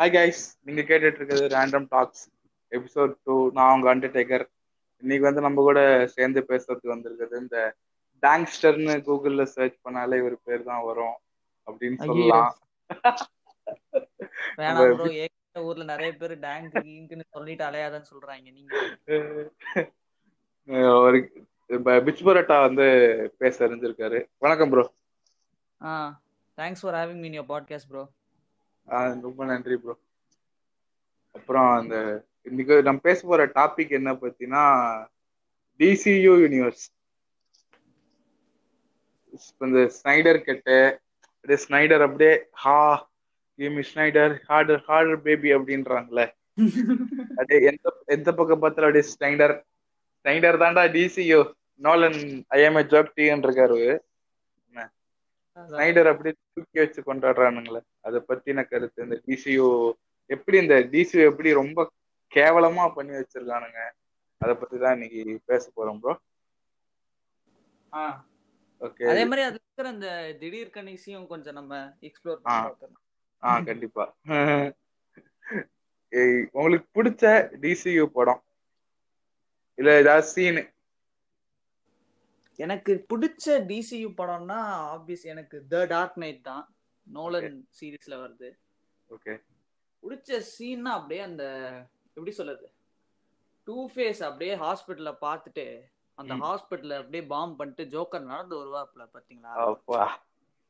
Hi guys நீங்க கேட்டுட்டு இருக்கிறது ரேண்டம் டாக்ஸ் எபிசோட் டூ நான் உங்க அண்டர்டேக்கர் இன்னைக்கு வந்து நம்ம கூட சேர்ந்து பேசுறதுக்கு வந்திருக்குது இந்த டேங்ஸ்டர்னு கூகுள்ல சர்ச் பண்ணாலே இவர் பேர் தான் வரும் அப்படின்னு. சொல்லலாம். வேணாம் ப்ரோ ஏற்கனவே ஊர்ல நிறைய பேர் டேங்க் கீங்க்னு சொல்லிட்டு அலையாதன்னு சொல்றாங்க. நீங்க ஒரு பிச் பரோட்டா வந்து பேச அறிஞ்சிருக்காரு வணக்கம் bro ah thanks for having me on your podcast bro ரொம்ப நன்றி ப்ரோ அப்புறம் அந்த இன்னைக்கு நம்ம பேச போற டாபிக் என்ன பத்தினா டிசியூ யூனிவர்ஸ் இந்த ஸ்னைடர் கெட்டு அப்படியே ஸ்னைடர் அப்படியே ஹா கிமி ஸ்னைடர் ஹார்டர் ஹார்டர் பேபி அப்படின்றாங்களே அப்படியே எந்த எந்த பக்கம் பார்த்தாலும் அப்படியே ஸ்னைடர் ஸ்னைடர் தான்டா டிசியூ நோலன் ஐஎம்ஏ ஜோக் டீன்னு இருக்காரு. ஸ்னைடர் அப்படியே தூக்கி வச்சு கொண்டாடுறானுங்களே. அதை பத்தின கருத்து இந்த டிசியூ எப்படி இந்த டிசியூ எப்படி ரொம்ப கேவலமா பண்ணி வச்சிருக்கானுங்க? அதை பத்தி தான் இன்னைக்கு பேச போறோம் ப்ரோ ஓகே அதே மாதிரி அதுல இருக்கிற அந்த திடீர் கணிசியும் கொஞ்சம் நம்ம எக்ஸ்ப்ளோர் ஆ. பண்ணி பார்க்கணும் ஆ கண்டிப்பா. உங்களுக்கு பிடிச்ச டிசியூ படம்? இல்ல ஏதாவது சீனு எனக்கு பிடிச்ச டிசியு படம்னா ஆப்வியஸ் எனக்கு த டார்க் நைட் தான். நோலன் சீரிஸ்ல வருது. ஓகே பிடிச்ச சீன்னா அப்படியே அந்த எப்படி சொல்றது? டூ ஃபேஸ் அப்படியே ஹாஸ்பிட்டல்ல பார்த்துட்டு அந்த. ஹாஸ்பிட்டல்ல அப்படியே பாம் பண்ணிட்டு ஜோக்கர் நடந்து வருவாப்ல பாத்தீங்களா?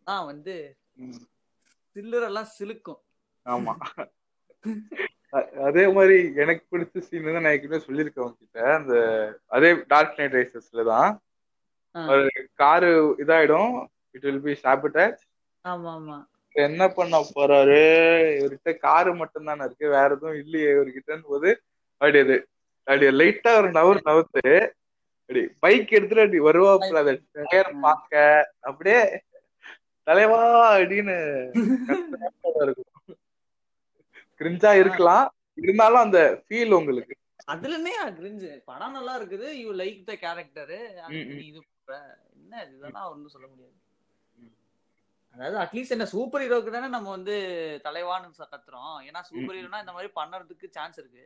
தான் வந்து சில்லரெல்லாம் சிலுக்கும். ஆமா. அதே மாதிரி எனக்கு பிடிச்ச சீன் தான் நான் ஏற்கனவே சொல்லியிருக்கேன் உங்ககிட்ட. அந்த அதே டார்க் நைட் ரைசஸ்ல தான். ஒரு காரு இதாயிடும். இட் வில் பி சாபிட்டாச் ஆமா ஆமா என்ன பண்ண போறாரு? இவர்கிட்ட காரு மட்டும் தானே இருக்கு. வேற எதுவும் இல்லையே இவர்கிட்ட போது அப்படி அது அப்படி லைட்டா ஒரு நவர் நவுத்து அப்படி பைக் எடுத்துட்டு அப்படி வருவாப்புல அதை. டயர் பார்க்க. அப்படியே தலைவா அப்படின்னு இருக்கும். கிரிஞ்சா இருக்கலாம். இருந்தாலும் அந்த ஃபீல் உங்களுக்கு. அதுலனே கிரிஞ்சு படம் நல்லா இருக்குது. You like the character. நீ இது பண்ற. என்ன இதெல்லாம் ஒன்றும் சொல்ல முடியாது. அதாவது அட்லீஸ்ட் என்ன சூப்பர் ஹீரோக்கு தானே நம்ம வந்து தலைவான்னு கத்துறோம். ஏன்னா சூப்பர். ஹீரோனா இந்த மாதிரி பண்ணறதுக்கு சான்ஸ் இருக்கு.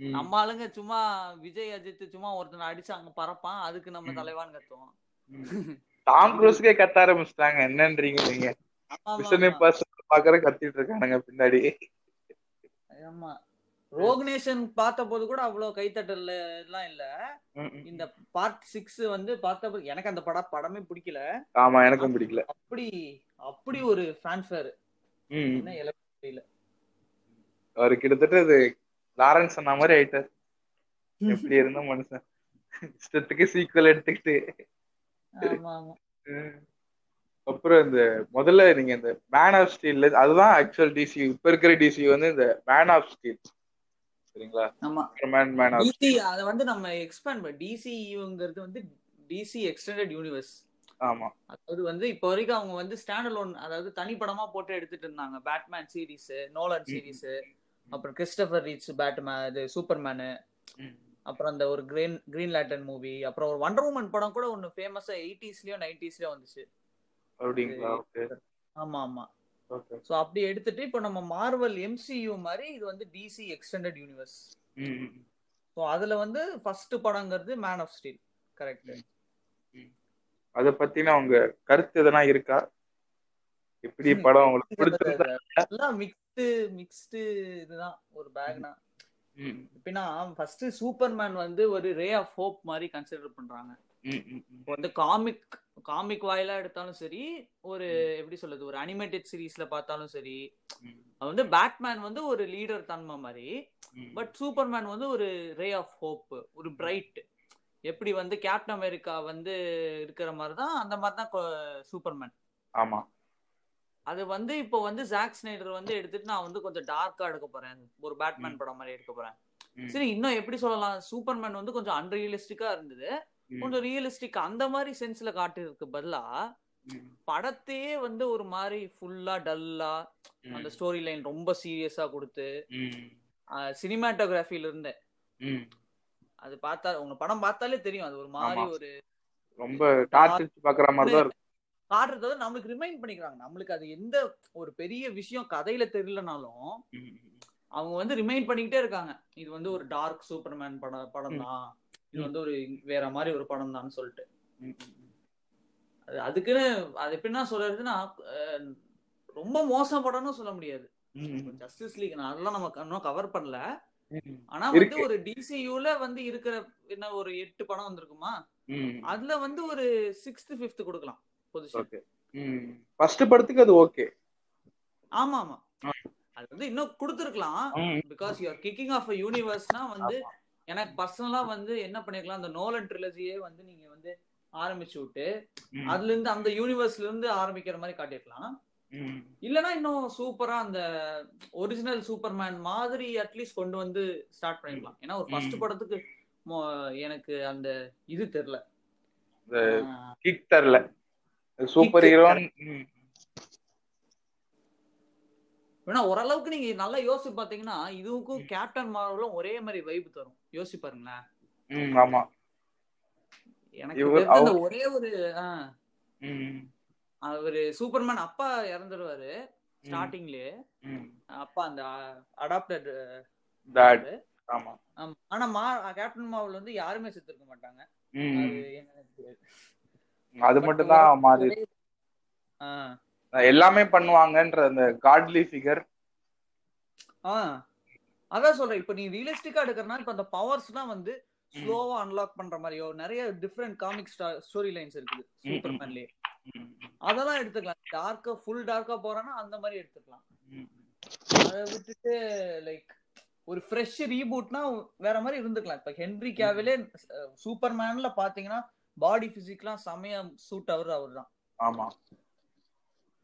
நம்ம ஆளுங்க சும்மா விஜய் அஜித் சும்மா ஒருத்தனை அடிச்சு அங்க பறப்பான். அதுக்கு நம்ம. தலைவான்னு கத்துவோம். டாம் க்ரூஸ்க்கே கத்த ஆரம்பிச்சிட்டாங்க. என்னன்றீங்க நீங்க? பாக்குற கத்திட்டு இருக்கானுங்க பின்னாடி. ஆமா. ரோக்னேஷன் பார்த்த போது கூட அவ்வளவு கைத்தட்டல் எல்லாம் இல்ல. இந்த பார்ட் சிக்ஸ் வந்து பார்த்த எனக்கு அந்த படம் படமே பிடிக்கல. ஆமா எனக்கும் பிடிக்கல. அப்படி அப்படி ஒரு ஃபேன்ஃபேர் தெரியல. அவரு கிட்டத்தட்ட இது லாரன்ஸ் சொன்ன மாதிரி ஆயிட்டார். எப்படி இருந்த மனுஷன். இஷ்டத்துக்கு சீக்குவல் எடுத்துக்கிட்டு. அப்புறம் இந்த முதல்ல நீங்க இந்த மேன் ஆஃப் ஸ்டீல் அதுதான் ஆக்சுவல் டிசி இப்ப இருக்கிற டிசி வந்து இந்த மேன் ஆஃப் ஸ்டீல் சரிங்களா? அத வந்து நம்ம எக்ஸ்பேண்ட் பண்ண டிசிங்கிறது வந்து டிசி எக்ஸ்டெண்டட் யூனிவர்ஸ் ஆமா. அதாவது வந்து இப்போ வரைக்கும் அவங்க வந்து ஸ்டாண்ட் அலோன் அதாவது தனிப்படமா போட்டு எடுத்துட்டு இருந்தாங்க. Batman series Nolan. சீரிஸ் அப்புறம் கிறிஸ்டபர் ரீச் பேட்மேன் இது சூப்பர்மேனு. அப்புறம் அந்த ஒரு கிரீன் கிரீன் லேட்டன் மூவி அப்புறம் ஒரு வண்டர் உமன் படம் கூட ஒன்னு ஃபேமஸா எயிட்டிஸ்லயோ நைன்டிஸ்லயோ வந்துச்சு. ஆமா ஆமா. சோ அப்படி எடுத்துட்டு இப்போ நம்ம மார்வல் எம்சியூ மாதிரி இது வந்து டிசி எக்ஸ்டெண்டட் யூனிவர்ஸ் ஸோ அதுல வந்து ஃபர்ஸ்ட் படங்கிறது மேன் ஆஃப் ஸ்டீல் கரெக்ட் அத பத்தின உங்க கருத்து எதனா இருக்கா? எப்படி படம் உங்களுக்கு பிடிச்சிருந்தா? மிக்ஸ்டு மிக்ஸ்டு இதுதான் ஒரு பேக்னா எப்படின்னா ஃபர்ஸ்ட் சூப்பர்மேன் வந்து ஒரு ரே ஆஃப் ஹோப் மாதிரி கன்சிடர் பண்றாங்க. இப்போ வந்து காமிக் காமிக் வாயிலா எடுத்தாலும் சரி ஒரு எப்படி சொல்றது ஒரு அனிமேட்டட் சீரீஸ்ல பார்த்தாலும் சரி வந்து பேட்மேன் வந்து ஒரு லீடர் தன்மை மாதிரி. பட் சூப்பர்மேன் வந்து ஒரு ரே ஆஃப் ஹோப் ஒரு பிரைட் எப்படி வந்து கேப்டன் அமெரிக்கா வந்து இருக்கிற மாதிரி தான் அந்த மாதிரி தான் சூப்பர்மேன் ஆமா. அது வந்து இப்போ வந்து ஜாக் ஸ்னைடர் வந்து எடுத்துட்டு நான் வந்து கொஞ்சம் டார்க்கா எடுக்க போறேன். ஒரு பேட்மேன் படம் மாதிரி எடுக்க போறேன். சரி இன்னும் எப்படி சொல்லலாம் சூப்பர்மேன் வந்து கொஞ்சம் அன்ரியலிஸ்டிக்கா இருந்தது. கொஞ்சம் ரியலிஸ்டிக் அந்த மாதிரி சென்ஸ்ல காட்டுறதுக்கு பதிலா படத்தையே வந்து ஒரு மாதிரி ஃபுல்லா டல்லா அந்த ஸ்டோரி லைன் ரொம்ப சீரியஸா கொடுத்து சினிமாட்டோகிராஃபில இருந்து ம். அது பார்த்தா உங்க படம் பார்த்தாலே தெரியும். அது ஒரு மாதிரி. ஒரு ரொம்ப டார்ச் பாக்குற மாதிரி தான் காட்டுறத நம்மளுக்கு ரிமைண்ட் பண்ணிக்கிறாங்க. நம்மளுக்கு அது எந்த ஒரு பெரிய விஷயம் கதையில தெரியலனாலும். அவங்க வந்து ரிமைண்ட் பண்ணிக்கிட்டே இருக்காங்க. இது வந்து ஒரு டார்க் சூப்பர்மேன் படம் படம் தான் இது வந்து ஒரு வேற மாதிரி ஒரு படம் தான் சொல்லிட்டு. அதுக்குன்னு அது எப்படின்னா சொல்றதுன்னா ரொம்ப மோசம் படம்னு சொல்ல முடியாது. ஜஸ்டிஸ் லீக் அதெல்லாம் நம்ம இன்னும் கவர் பண்ணல. ஆனா வந்து. ஒரு டிசியூல வந்து இருக்கிற என்ன ஒரு எட்டு படம் வந்திருக்குமா. அதுல வந்து ஒரு சிக்ஸ்த் ஃபிஃப்த் கொடுக்கலாம் பொசிஷன் ஃபர்ஸ்ட் படத்துக்கு அது ஓகே. ஆமா ஆமா. அது வந்து இன்னும் கொடுத்துருக்கலாம். பிகாஸ் யூஆர் கிக்கிங் ஆஃப் யூனிவர்ஸ்னா வந்து எனக்கு பர்சனலா வந்து என்ன பண்ணிருக்கலாம் அந்த நோலன் ட்ரிலஜியே வந்து நீங்க வந்து ஆரம்பிச்சு விட்டு. அதுல இருந்து அந்த யூனிவர்ஸ்ல இருந்து ஆரம்பிக்கிற மாதிரி காட்டிருக்கலாம். இல்லனா இன்னும் சூப்பரா அந்த ஒரிஜினல் சூப்பர்மேன் மாதிரி அட்லீஸ்ட் கொண்டு வந்து ஸ்டார்ட் பண்ணிருக்கலாம். ஏன்னா ஒரு ஃபர்ஸ்ட். படத்துக்கு எனக்கு அந்த இது தெரியல. தரல சூப்பர் Kick ஹீரோ ஏன்னா ஓரளவுக்கு நீங்க நல்லா யோசிச்சு பாத்தீங்கன்னா இதுவுக்கும் கேப்டன் மார்வலும் ஒரே மாதிரி வைப் தரும். யோசிச்சு பாருங்களேன். ஆமா. எனக்கு ஒரே ஒரு அவரு சூப்பர்மேன் அப்பா இறந்துருவாரு ஸ்டார்டிங்லயே அப்பா அந்த அடாப்டட் பேட் ஆமா. ஆனா மா கேப்டன் மார்வல் வந்து யாருமே செத்துருக்க மாட்டாங்க. அது என்னன்னு தெரியாது. அது But மட்டும் தான் மாறி எல்லாமே பண்ணுவாங்கன்ற அந்த காட்லி ஃபிகர் அதான் சொல்றேன். இப்போ நீ ரியலிஸ்டிக்கா எடுக்கறனா இப்போ அந்த பவர்ஸ்லாம் வந்து ஸ்லோவா அன்லாக் பண்ற மாதிரியோ நிறைய டிஃப்ரெண்ட் காமிக் ஸ்டோரி லைன்ஸ் இருக்குது. சூப்பர்மேன்லயே அதெல்லாம் எடுத்துக்கலாம். டார்க்கா ஃபுல் டார்க்கா போறானா அந்த மாதிரி எடுத்துக்கலாம். அதை விட்டுட்டு லைக் ஒரு ஃப்ரெஷ் ரீபூட்னா வேற மாதிரி இருந்துக்கலாம். இப்ப ஹென்ரி கேவிலே சூப்பர்மேன்ல பாத்தீங்கன்னா பாடி பிசிக்லாம் செமையா சூட் அவர் அவர் தான் ஆமா.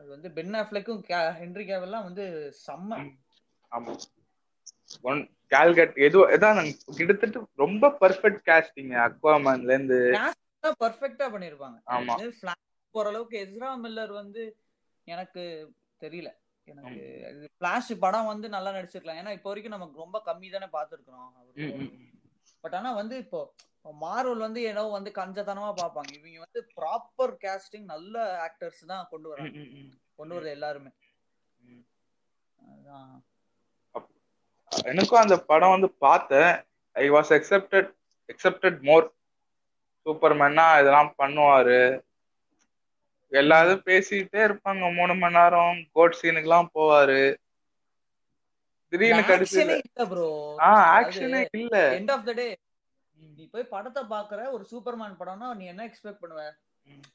அது வந்து பென் அஃப்லெக்கும் ஹென்ரி கேவெல்லாம் வந்து செம்ம. ஆமா. ஒன் கால்கட் எது எதான் கிட்டத்தட்ட ரொம்ப பர்ஃபெக்ட் காஸ்டிங் அக்வாமன்ல இருந்து பர்ஃபெக்டா பண்ணிருப்பாங்க. ஆமா. ஃபிளாஷ் போற அளவுக்கு எஸ்ரா மில்லர் வந்து எனக்கு தெரியல. எனக்கு ஃபிளாஷ் படம் வந்து நல்லா நடிச்சிருக்கலாம். ஏன்னா இப்போ வரைக்கும் நமக்கு ரொம்ப கம்மி தானே பாத்துருக்கோம் ம், ம், பட் ஆனா வந்து இப்போ மார்வல் வந்து ஏதோ வந்து கஞ்சத்தனமா பார்ப்பாங்க. இவங்க வந்து ப்ராப்பர் கேஸ்டிங் நல்ல ஆக்டர்ஸ் தான் கொண்டு வராங்க. கொண்டு வரது எல்லாருமே. எனக்கும் அந்த படம் வந்து பார்த்தேன். I was accepted accepted more சூப்பர்மேனா இதெல்லாம் பண்ணுவாரு. எல்லாரும் பேசிக்கிட்டே இருப்பாங்க. மூணு மணி நேரம் கோட் சீனுக்குலாம் போவாரு. திடீர்னு கடிச்சு ஆக்ஷனே இல்ல எண்ட் ஆஃப் த டே நீ போய் படத்தை பாக்குற ஒரு சூப்பர்மேன் படம்னா நீ என்ன எக்ஸ்பெக்ட் பண்ணுவ.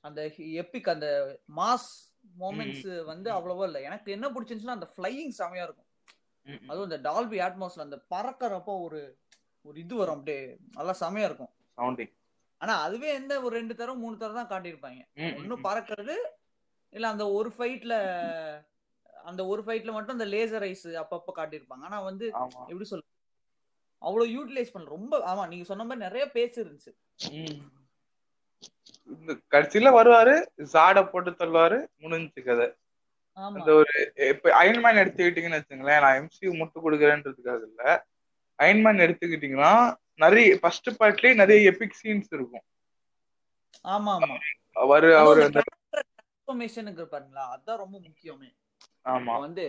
அந்த எப்பிக் அந்த மாஸ் மொமெண்ட்ஸ் வந்து அவ்வளவா இல்ல. எனக்கு என்ன பிடிச்சிருந்துச்சுன்னா அந்த ஃப்ளையிங் செமையா இருக்கும். அதுவும் இந்த டால்பி அட்மாஸ்ல அந்த பறக்கறப்போ ஒரு ஒரு இது வரும் அப்படியே. நல்லா செமையா இருக்கும். சவுண்டிங் ஆனா அதுவே எந்த ஒரு ரெண்டு தரம் மூணு தரம் தான் காட்டியிருப்பாங்க. ம், ம், ஒண்ணு ம். பறக்கிறது இல்ல அந்த ஒரு ஃபைட்ல அந்த ஒரு ஃபைட்ல மட்டும் அந்த லேசர் ஐஸ் அப்பப்ப காட்டியிருப்பாங்க. ஆனா வந்து எப்படி சொல்ல அவ்வளவு யூட்டிலைஸ் பண்ணல. ரொம்ப ஆமா நீங்க சொன்ன மாதிரி நிறைய பேச்சு இருந்துச்சு. கடைசியில வருவாரு ஜாட போட்டு தள்ளுவாரு முடிஞ்சு கதை. ஆமா. அந்த ஒரு இப்ப அயன்மேன் எடுத்துக்கிட்டீங்கன்னு வச்சுங்களேன் நான் எம்சியூ முட்டு கொடுக்குறேன்றதுக்காக இல்ல. அயன்மேன் எடுத்துக்கிட்டீங்கன்னா நிறைய ஃபர்ஸ்ட் பார்ட்லயே நிறைய எபிக் சீன்ஸ் இருக்கும். ஆமா ஆமா. அவரு அவரு பாருங்களா அதான் ரொம்ப முக்கியமே. ஆமா. வந்து.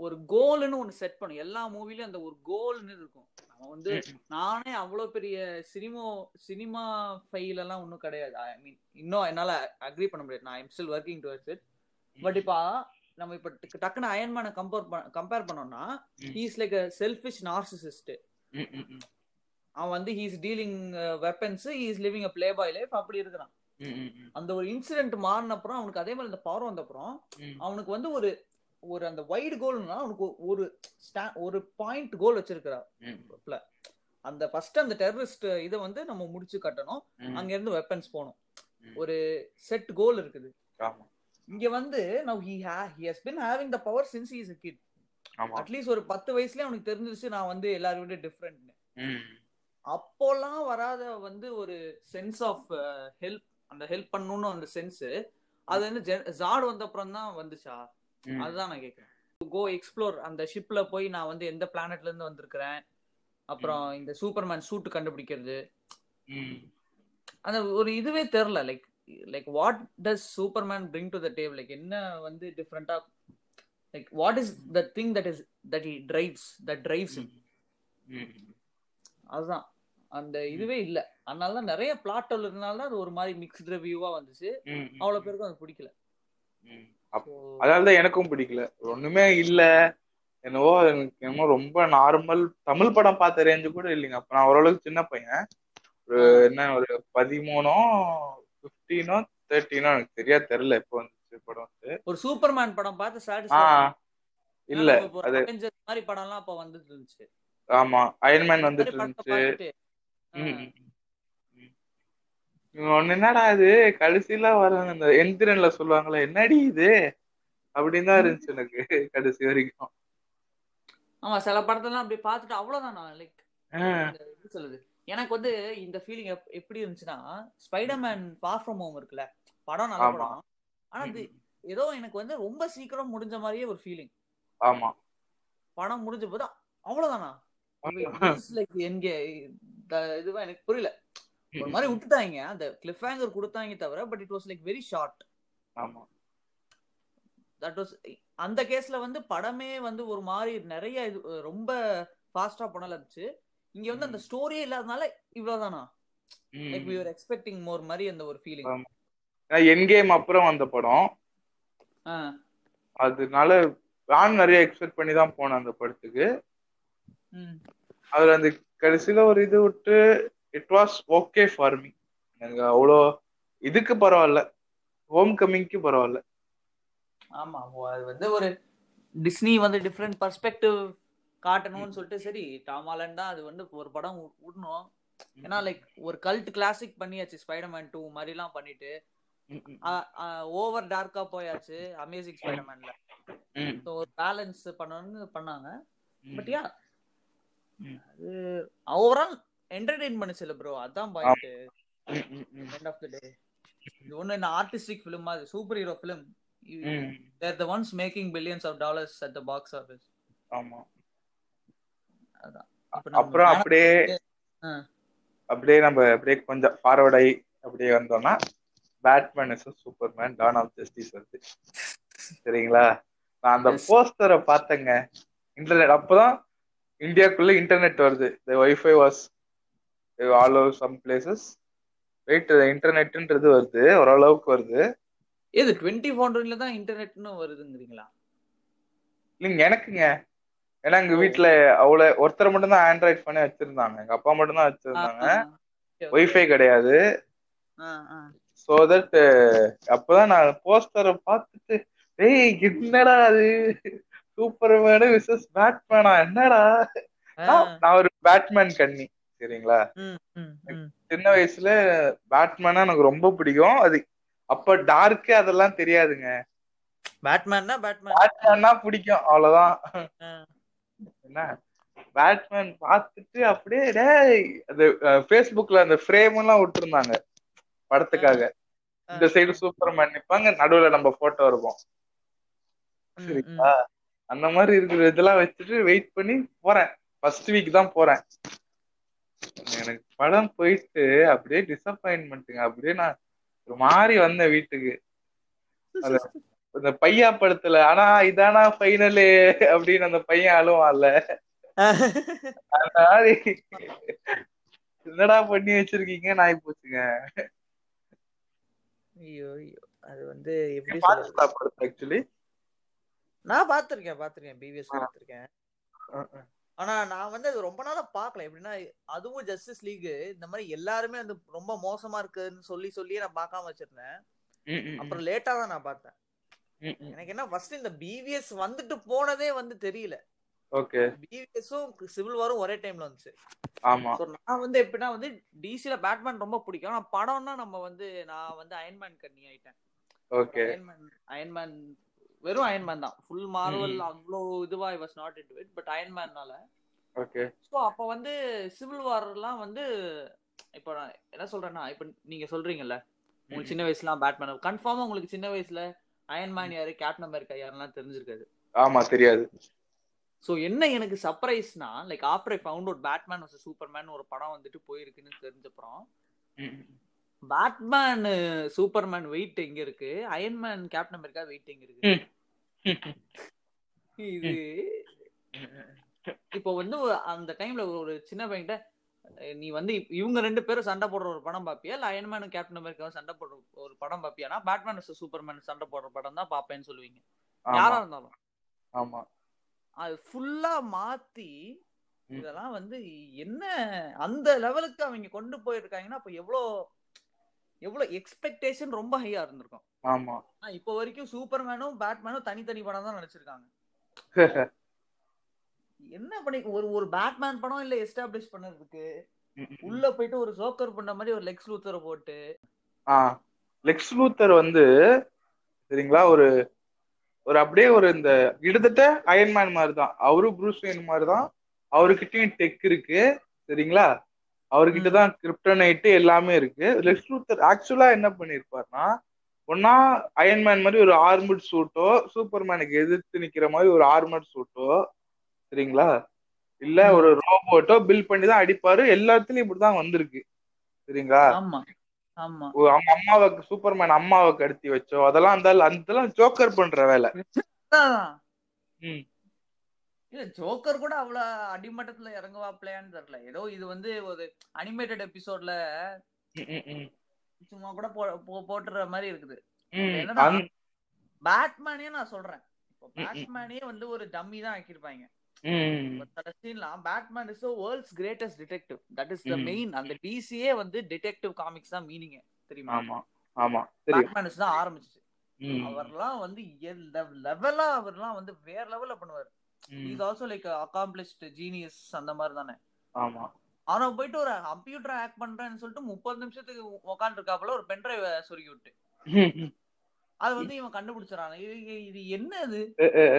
ஒரு கோல்னு ஒண்ணு செட் பண்ணும் எல்லா மூவிலயும் அந்த ஒரு கோல்னு இருக்கும் நம்ம வந்து. நானே அவ்வளவு பெரிய சினிமா சினிமா ஃபைல் எல்லாம் ஒன்றும் கிடையாது ஐ மீன் இன்னும் என்னால அக்ரி பண்ண முடியாது நான் I'm still working towards it but இப்போ நம்ம இப்ப டக்கு- டக்குன்னு அயன்மேனை கம்பேர் கம்பேர் பண்ணோம்னா. He's like a selfish narcissist. அவன் வந்து he's dealing weapons he's living a playboy life அப்படி இருக்கிறான். அந்த ஒரு இன்சிடென்ட் மாறின அப்புறம் அவனுக்கு அதே மாதிரி அந்த பவர் வந்த அப்புறம். அவனுக்கு வந்து ஒரு ஒரு அந்த வைடு கோல்னா அவனுக்கு ஒரு ஒரு பாயிண்ட் கோல் வச்சிருக்கிறான் ம், அந்த ஃபர்ஸ்ட் அந்த டெரரிஸ்ட் இதை வந்து நம்ம முடிச்சு கட்டணும். அங்க இருந்து வெப்பன்ஸ் போகணும். ஒரு செட் கோல் இருக்குது. இங்க வந்து now he ha he has been having the power since is a kid at least ஒரு பத்து வயசுலயே அவனுக்கு தெரிஞ்சிருச்சு நான் வந்து எல்லாரும் விட டிஃப்ரெண்ட் ம். அப்போலாம் வராத வந்து ஒரு சென்ஸ் ஆஃப் ஹெல்ப் அந்த ஹெல்ப் பண்ணணும்னு அந்த சென்ஸ் அது வந்து ஜாட் வந்த அப்புறம் தான் வந்துச்சா. அதுதான் நான் கேக்குறேன். கோ எக்ஸ்ப்ளோர் அந்த ஷிப்ல போய் நான் வந்து எந்த பிளானட்ல இருந்து வந்திருக்கிறேன்? அப்புறம் இந்த சூப்பர்மேன் சூட் கண்டுபிடிக்கிறது. அந்த ஒரு இதுவே தெரில like like what does Superman bring to the table like என்ன வந்து டிஃப்ரெண்டா like what is the thing that is that he drives that drives அதுதான். அந்த இதுவே இல்ல. அதனால தான் நிறைய பிளாட் இருந்தனால தான் அது ஒரு மாதிரி மிக்ஸ்டு ரிவ்யூவா வந்துச்சு. அவ்வளவு பேருக்கும் அது பிடிக்கல. அதனாலதான் எனக்கும் பிடிக்கல. ஒண்ணுமே இல்ல. என்னவோ எனக்கு என்னமோ ரொம்ப நார்மல் தமிழ் படம் பார்த்த ரேஞ்சு கூட இல்லைங்க. அப்ப நான் ஓரளவுக்கு சின்ன பையன். ஒரு என்ன ஒரு பதிமூணோ பிப்டீனோ தேர்ட்டீனோ எனக்கு சரியா தெரியல எப்போ வந்துச்சு படம் வந்து. ஒரு சூப்பர்மேன் படம் பார்த்து சாட்டிஸ்ஃபை இல்ல அது மாதிரி படம்லாம் அப்ப வந்துட்டு இருந்துச்சு. ஆமா அயன்மேன் வந்துட்டு இருந்துச்சு பார்த்துட்டு ஆ, ம், ம், ம். ஒண்ணு என்னடா இது? கடைசியில வர அந்த எந்திரன்ல சொல்லுவாங்களே என்னடி இது? அப்படின்னு தான் இருந்துச்சு எனக்கு கடைசி வரைக்கும். ஆமா சில படத்தெல்லாம் அப்படி பார்த்துட்டு அவ்வளவுதான் நான் லைக் எப்படி சொல்லுது. எனக்கு வந்து இந்த ஃபீலிங் எப்படி இருந்துச்சுன்னா ஸ்பைடர்மேன் ஃபார் ஃப்ரம் ஹோம் இருக்குல்ல படம் நல்ல. படம். ஆனா அது ஏதோ எனக்கு வந்து ரொம்ப சீக்கிரம் முடிஞ்ச மாதிரியே ஒரு ஃபீலிங் ஆமா. படம் முடிஞ்ச போது அவ்வளவுதானா? லைக் எங்க இதுவா எனக்கு புரியல. ஒரு மாதிரி விட்டுட்டாங்க. அந்த கிளிஃப் ஹேங்கர் கொடுத்தாங்க தவிர but it was like very short ஆமா. தட் வாஸ் அந்த கேஸ்ல வந்து படமே வந்து ஒரு மாதிரி நிறைய இது ரொம்ப ஃபாஸ்டா படம் இருந்துச்சு. இங்க வந்து அந்த ஸ்டோரியே இல்லாதனால இவ்வளவுதானா? Like we are expecting more மாதிரி அந்த ஒரு ஃபீலிங் ஆமா. என் கேம் அப்புறம் வந்த படம். அதனால நான் நிறைய எக்ஸ்பெக்ட் பண்ணி தான் போனேன் அந்த படத்துக்கு. அதுல அந்த கடைசியில ஒரு இது விட்டு it was okay for me எனக்கு அவ்வளோ இதுக்கு பரவாயில்ல. ஹோம் கம்மிங்க்கு பரவாயில்ல. ஆமா அது வந்து ஒரு டிஸ்னி வந்து டிஃப்ரெண்ட் பர்ஸ்பெக்டிவ் காட்டணும்னு சொல்லிட்டு சரி டாமாலன் தான் அது வந்து ஒரு படம் விடணும் ஏன்னா லைக் ஒரு கல்ட் கிளாசிக் பண்ணியாச்சு ஸ்பைடர்மேன் டூ மாதிரிலாம் பண்ணிட்டு. ஓவர் டார்க்கா போயாச்சு அமேசிங் ஸ்பைடர்மேன்ல ஸோ ஒரு பேலன்ஸ் பண்ணணும்னு பண்ணாங்க. But yeah. அது ஓவரால் என்டர்டெயின் பண்ணுச்சுல ப்ரோ அதான் point end of the day இது ஒண்ணு என்ன ஆர்டிஸ்டிக் ஃபிலிம் அது super hero film. They're the ones making billions of dollars at the box office ஆமா. அதான். அப்புறம் அப்படியே. அப்படியே நம்ம அப்படியே கொஞ்சம் ஃபார்வர்ட் ஆகி அப்படியே வந்தோம்னா Batman Superman Dawn of Justice வருது. சரிங்களா? நான் அந்த. போஸ்டரை பார்த்தேங்க. இன்டர்நெட் அப்பதான் இந்தியாக்குள்ள இன்டர்நெட் வருது. The wifi was all over some places wait இன்டர்நெட்ன்றது வருது. ஓரளவுக்கு வருது. எது டுவெண்ட்டி ஃபோன்ல தான் இன்டர்நெட்னு வருதுங்கிறீங்களா? இல்லைங்க எனக்குங்க. ஏன்னா எங்க. வீட்டுல அவ்வளவு ஒருத்தர் மட்டும் தான் ஆண்ட்ராய்ட் பண்ணி வச்சிருந்தாங்க. எங்க அப்பா மட்டும் தான் வச்சிருந்தாங்க ஒய்ஃபை கிடையாது. சோ தட் அப்பதான் நான் போஸ்டரை பார்த்துட்டு டேய் என்னடா அது? சூப்பர்மேனு விசஸ் பேட்மேனா என்னடா? நான் ஒரு பேட்மேன் கண்ணி. சரிங்களா சின்ன வயசுல பேட்மேனா எனக்கு ரொம்ப பிடிக்கும். அது அப்ப டார்க்கு அதெல்லாம் தெரியாதுங்க. பேட்மேன்னா பேட்மேன். பேட்மேன்னா பிடிக்கும். அவ்வளவுதான். என்ன? பேட்மேன் பார்த்துட்டு அப்படியே டேய் அது ஃபேஸ்புக்ல அந்த ஃப்ரேம் எல்லாம் விட்டுருந்தாங்க. படத்துக்காக. இந்த சைடு சூப்பர்மேன் நிப்பாங்க. நடுவுல நம்ம போட்டோ இருக்கும் சரிங்களா? அந்த மாதிரி இருக்கிற இதெல்லாம் வச்சுட்டு வெயிட் பண்ணி போறேன். ஃபர்ஸ்ட் வீக் தான் போறேன். எனக்கு படம் போயிட்டு அப்படியே டிசப்பாயின்மெண்ட்டுங்க அப்படியே நான் ஒரு மாதிரி வந்தேன் வீட்டுக்கு. இந்த பையா படத்துல ஆனா இதானா ஃபைனலு அப்படின்னு அந்த பையன் அழுவான்ல. அந்த மாதிரி. என்னடா பண்ணி வச்சிருக்கீங்க? நாய் போச்சுங்க. ஐயோ ஐயோ. அது வந்து எப்படி ஆக்சுவலி நான் பாத்திருக்கேன் பாத்திருக்கேன் பிவிஎஸ் பாத்திருக்கேன் ஆனா நான் வந்து அது ரொம்ப நாளா பார்க்கல. எப்படின்னா அதுவும் ஜஸ்டிஸ் லீக் இந்த மாதிரி எல்லாருமே வந்து ரொம்ப மோசமா இருக்குன்னு சொல்லி சொல்லியே நான் பார்க்காம வச்சிருந்தேன். அப்புறம் லேட்டா தான் நான் பார்த்தேன். எனக்கு என்ன ஃபர்ஸ்ட் இந்த பிவிஎஸ் வந்துட்டு போனதே வந்து தெரியல. ஓகே. பிவிஎஸும் சிவில் வாரும் ஒரே டைம்ல வந்துச்சு. ஆமா. ஸோ நான் வந்து எப்படின்னா வந்து டிசில பேட்மேன் ரொம்ப பிடிக்கும். ஆனா படம்னா நம்ம வந்து நான் வந்து அயன்மேன் கண்ணி ஆயிட்டேன். ஓகே. அயன்மேன் அயன்மேன் வெறும் அயன்மேன் தான். Full Marvel. அவ்வளோ இதுவா I was not into it but அயன்மேன்னால okay so அப்போ வந்து சிவில் வார்லாம் வந்து இப்போ நான் என்ன சொல்றேன்னா இப்போ நீங்க சொல்றீங்கல்ல உங்களுக்கு சின்ன வயசுலாம் பேட்மேன் கன்ஃபார்மா உங்களுக்கு சின்ன வயசுல அயன்மேன் யாரு கேப்டன் அமெரிக்கா யாருலாம் தெரிஞ்சிருக்காது. ஆமா தெரியாது. ஸோ என்ன எனக்கு சர்ப்ரைஸ்னா like after I found out Batman versus Superman ஒரு படம் வந்துட்டு போயிருக்குன்னு தெரிஞ்சப்புறம் பேட்மேன் சூப்பர்மேன் வெயிட் எங்க இருக்கு? அயன்மேன் கேப்டன் அமெரிக்கா வெயிட் எங்க இருக்கு? இது இப்போ வந்து அந்த டைம்ல ஒரு சின்ன பையன்கிட்ட நீ வந்து இவங்க ரெண்டு பேரும் சண்டை போடுற ஒரு படம் பாப்பியா? இல்ல அயன்மேனும் கேப்டன் அமெரிக்காவும் சண்டை போடுற ஒரு படம் பாப்பியானா பேட்மேன் சூப்பர்மேன் சண்டை போடுற படம் தான் பாப்பேன்னு சொல்லுவீங்க. யாரா இருந்தாலும். ஆமா. அது ஃபுல்லா மாத்தி இதெல்லாம் வந்து என்ன அந்த லெவலுக்கு அவங்க கொண்டு போயிருக்காங்கன்னா அப்ப எவ்வளோ எவ்வளவு எக்ஸ்பெக்டேஷன் ரொம்ப ஹையா இருந்திருக்கும். ஆமா. இப்போ வரைக்கும் சூப்பர்மேனும் பேட்மேனும் தனித்தனி படம் தான் நடிச்சிருக்காங்க. என்ன பண்ணி ஒரு ஒரு பேட்மேன் படம் இல்ல எஸ்டாப்ளிஷ் பண்ணதுக்கு உள்ள போயிட்டு ஒரு ஜோக்கர் பண்ண மாதிரி ஒரு லெக்ஸ் லூத்தரை போட்டு. லெக்ஸ் லூத்தர் வந்து சரிங்களா ஒரு ஒரு அப்படியே ஒரு இந்த கிட்டத்தட்ட அயன்மேன் மாதிரி தான் அவரும் ப்ரூஸ் வெயின் மாதிரி தான் அவர்கிட்டயும் டெக் இருக்கு சரிங்களா? அவர்கிட்ட தான் கிரிப்டனைட்டு எல்லாமே இருக்கு. லெக்ஸ் லூத்தர் ஆக்சுவலா என்ன பண்ணிருப்பாருன்னா ஒன்னா அயன்மேன் மாதிரி ஒரு ஆர்மட் சூட்டோ சூப்பர்மேனுக்கு எதிர்த்து நிக்கிற மாதிரி ஒரு ஆர்மட் சூட்டோ சரிங்களா? இல்ல ஒரு ரோபோட்டோ பில் பண்ணி தான் அடிப்பாரு. எல்லாத்துலயும் இப்படிதான் வந்திருக்கு. சரிங்களா? அவங்க அம்மாவை சூப்பர்மேன் அம்மாவை கடத்தி வச்சோ அதெல்லாம் அந்த அதெல்லாம் ஜோக்கர் பண்ற வேலை. இல்ல ஜோக்கர் கூட அவ்வளவு அடிமட்டத்துல இறங்குவாப்லையான்னு தெரியல ஏதோ இது வந்து ஒரு அனிமேட்டட் எபிசோட்ல சும்மா கூட போட்டுற மாதிரி இருக்குது. பேட்மேனே நான் சொல்றேன். இப்போ பேட்மேனே வந்து ஒரு டம்மி தான் ஆக்கிருப்பாங்க Batman is world's greatest detective that is the main அந்த டிசியே வந்து டிடெக்டிவ் காமிக்ஸ் தான் மீனிங் தெரியுமா? ஆமா ஆமா பேட்மேன் தான் ஆரம்பிச்சிச்சு. அவர்லாம் வந்து லெவலா அவர்லாம் வந்து வேற லெவல்ல பண்ணுவாரு. Is also like accomplished genius அந்த மாதிரி தானே. ஆமா. ஆனா போயிட்டு ஒரு கம்ப்யூட்டர் ஹேக் பண்றேன்னு சொல்லிட்டு முப்பது நிமிஷத்துக்கு உட்காந்துருக்காப்புல ஒரு பென்ட்ரைவ் சொருகி விட்டு. அது வந்து இவன் கண்டுபிடிச்சான் இது என்ன இது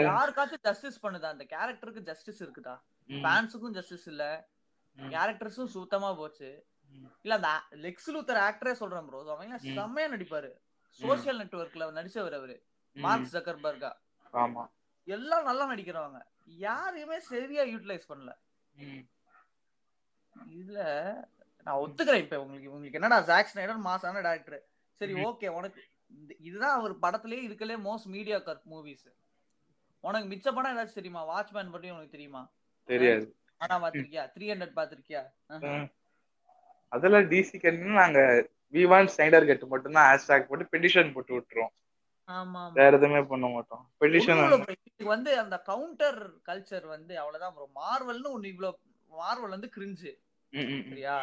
யாருக்காச்சும் ஜஸ்டிஸ் பண்ணுதா? அந்த கேரக்டருக்கு ஜஸ்டிஸ் இருக்குதா? ஃபேன்ஸுக்கும் ஜஸ்டிஸ் இல்ல. கேரக்டர்ஸும் சுத்தமா போச்சு. இல்ல அந்த லெக்ஸ் லூத்தர் ஆக்டரே சொல்றேன் ப்ரோ அவங்க செம்மையா நடிப்பாரு. சோசியல் நெட்வொர்க்ல நடிச்சவர் அவரு. மார்க் ஜக்கர்பர்கா ஆமா. எல்லாம் நல்லா நடிக்கிறவங்க. யாரையுமே சரியா யூட்டிலைஸ் பண்ணல. இதுல நான் ஒத்துக்கிறேன் இப்ப உங்களுக்கு. உங்களுக்கு என்னடா ஜாக் ஸ்னைடர் மாசான டேரக்டர் சரி ஓகே உனக்கு இதுதான் அவர் படத்திலேயே இருக்கலே மோஸ்ட் மீடியா கட் மூவிஸ் உனக்கு மிச்ச படம் ஏதாச்சும் தெரியுமா? வாட்ச்மேன் பத்தி உனக்கு தெரியுமா? தெரியாது. ஆனா பாத்திருக்கியா த்ரீ ஹண்ட்ரட் பாத்திருக்கியா அதெல்லாம் டிசி கன்னு நாங்க வி வாண்ட் ஸ்னைடர் கட் மட்டும் தான் ஹேஷ்டாக் போட்டு பெட்டிஷன் போட்டு விட்டுருவோம். வேற எதுவுமே பண்ண மாட்டோம். பெட்டிஷன் வந்து அந்த கவுண்டர் கல்ச்சர் வந்து அவ்வளவுதான் ப்ரோ மார்வல்னு ஒண்ணு இவ்வளவு மார்வல் வந்து கிரிஞ்சு சரியா?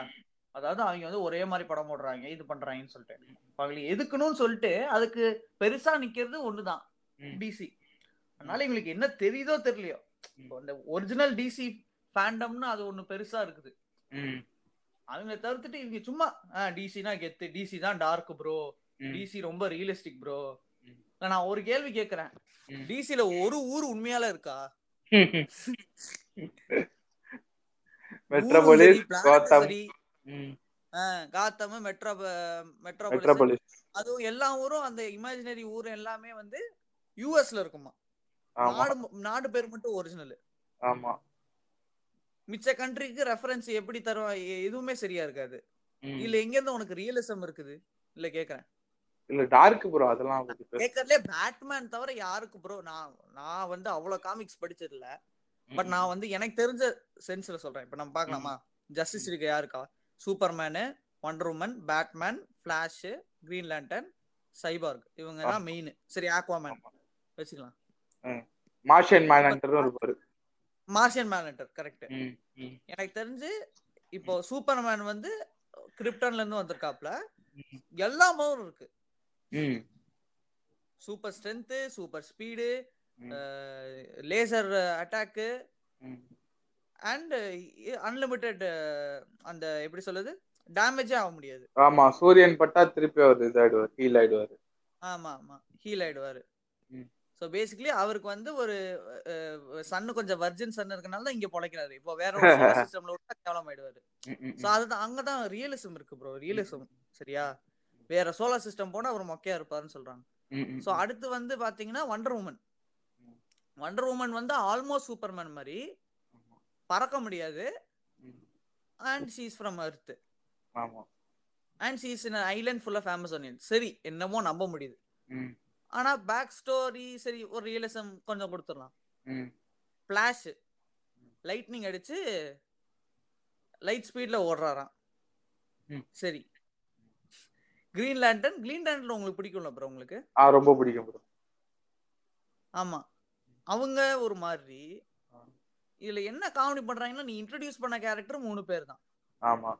அதாவது அவங்க வந்து ஒரே மாதிரி படம் போடுறாங்க. இது பண்றாங்கன்னு சொல்லிட்டு. அவங்களை எதுக்கணும்னு சொல்லிட்டு அதுக்கு பெருசா நிக்கிறது ஒண்ணுதான். டிசி அதனால இவங்களுக்கு என்ன தெரியுதோ தெரியலையோ. அந்த ஒரிஜினல் டிசி ஃபேண்டம்னு அது ஒண்ணு பெருசா இருக்குது. அவங்க தவிர்த்துட்டு இவங்க சும்மா டிசினா கெத்து. டிசி தான் டார்க் ப்ரோ டிசி ரொம்ப ரியலிஸ்டிக் ப்ரோ நான் ஒரு கேள்வி கேக்குறேன். டிசில ஒரு ஊர் உண்மையால இருக்கா? Metropolis Gotham Gotham metro Metropolis அதுவும் எல்லா ஊரும் அந்த இமேஜினரி ஊர் எல்லாமே வந்து யூஎஸ்ல இருக்குமா? நாடு நாடு பேர் மட்டும் ஒரிஜினல் ஆமா. மிச்ச கண்ட்ரிக்கு ரெஃபரன்ஸ் எப்படி தருவா? எதுவுமே சரியா இருக்காது. இல்ல எங்க இருந்து உனக்கு ரியலிசம் இருக்குது? இல்ல கேக்குறேன். இல்ல டார்க் ப்ரோ அதெல்லாம் கேக்கறதுல பேட்மேன் தவிர யாருக்கு ப்ரோ நான் நான் வந்து அவ்வளவு காமிக்ஸ் படிச்சது இல்ல பட் நான் வந்து எனக்கு தெரிஞ்ச சென்ஸ்ல சொல்றேன். இப்ப நம்ம பாக்கலாமா ஜஸ்டிஸ் லீக் யாருக்கா? Superman Wonder Woman Batman Flash Green Lantern Cyborg இவங்க தான் மெயின் சரி ஆக்வாமேன் வச்சுக்கலாம். மார்ஷியன் மேனன்டர் இருப்பாரு. மார்ஷியன் மேனன்டர் கரெக்ட் எனக்கு தெரிஞ்சு இப்போ சூப்பர்மேன் வந்து கிரிப்டன்ல இருந்து வந்திருக்காப்ல. எல்லாமே இருக்கு. Super strength super speed laser attack and unlimited அந்த எப்படி சொல்லுது டேமேஜே ஆக முடியாது. ஆமா சூரியன் பட்டா திருப்பி அவர் இதாயிடுவார் ஹீல் ஆயிடுவாரு. ஆமா ஆமா ஹீல் ஆயிடுவாரு. ஸோ பேசிக்கலி அவருக்கு வந்து ஒரு சன்னு கொஞ்சம் வர்ஜின் சன் இருக்கனால தான் இங்க பொழைக்கிறாரு. இப்போ வேற ஒரு சிஸ்டம்ல விட்டா கேவலம் ஆயிடுவாரு ஸோ அதுதான் அங்கதான் ரியலிசம் இருக்கு ப்ரோ ரியலிசம் சரியா? வேற சோலார் சிஸ்டம் போனா அவர் மொக்கையா இருப்பாருன்னு சொல்றாங்க. ஸோ அடுத்து வந்து பாத்தீங்கன்னா வண்டர் உமன் வண்டர் உமன் வந்து ஆல்மோஸ்ட் சூப்பர்மேன் மாதிரி பறக்க முடியாது. And she's from earth and she's in island full of Amazonian சரி என்னமோ நம்ப முடியுது. ஆனா பேக் ஸ்டோரி சரி ஒரு ரியலிசம் கொஞ்சம் கொடுத்துடலாம். ஃபிளாஷ் லைட்னிங் அடிச்சு லைட் ஸ்பீட்ல ஓடுறாராம். சரி. கிரீன் லேண்டன் கிரீன் லேண்டன் உங்களுக்கு பிடிக்கும்ல ப்ரோ உங்களுக்கு? ஆ ரொம்ப பிடிக்கும் ப்ரோ ஆமா. அவங்க ஒரு மாதிரி இதுல என்ன காமெடி பண்றாங்கன்னா நீ இன்ட்ரடியூஸ் பண்ண கேரக்டர் மூணு பேர் தான். ஆமா.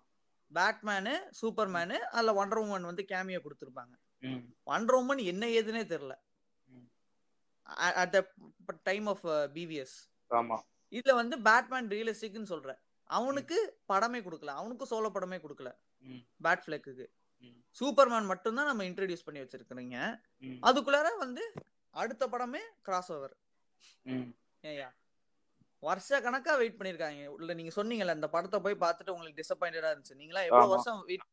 பேட்மேனு சூப்பர்மேனு அதுல வண்டர் உமன் வந்து கேமியோ கொடுத்துருப்பாங்க. ம். வண்டர் உமன் என்ன ஏதுனே தெரியல. At the time of BVS ஆமா. இதுல வந்து பேட்மேன் ரியலிஸ்டிக்னு சொல்ற அவனுக்கு படமே கொடுக்கல. அவனுக்கு சோலோ படமே கொடுக்கல. பேட் ஃபிளக்குக்கு. சூப்பர்மேன் மட்டும்தான் நம்ம இன்ட்ரடியூஸ் பண்ணி வச்சிருக்கிறீங்க. அதுக்குள்ளார வந்து அடுத்த படமே கிராஸ் ஓவர் ஏயா வருஷ கணக்கா வெயிட் பண்ணிருக்காங்க. உள்ள நீங்க சொன்னீங்கல்ல இந்த படத்தை போய் பார்த்துட்டு உங்களுக்கு டிசப்பாயிண்டடா இருந்துச்சு. நீங்களா எவ்வளவு. வருஷம் வெயிட்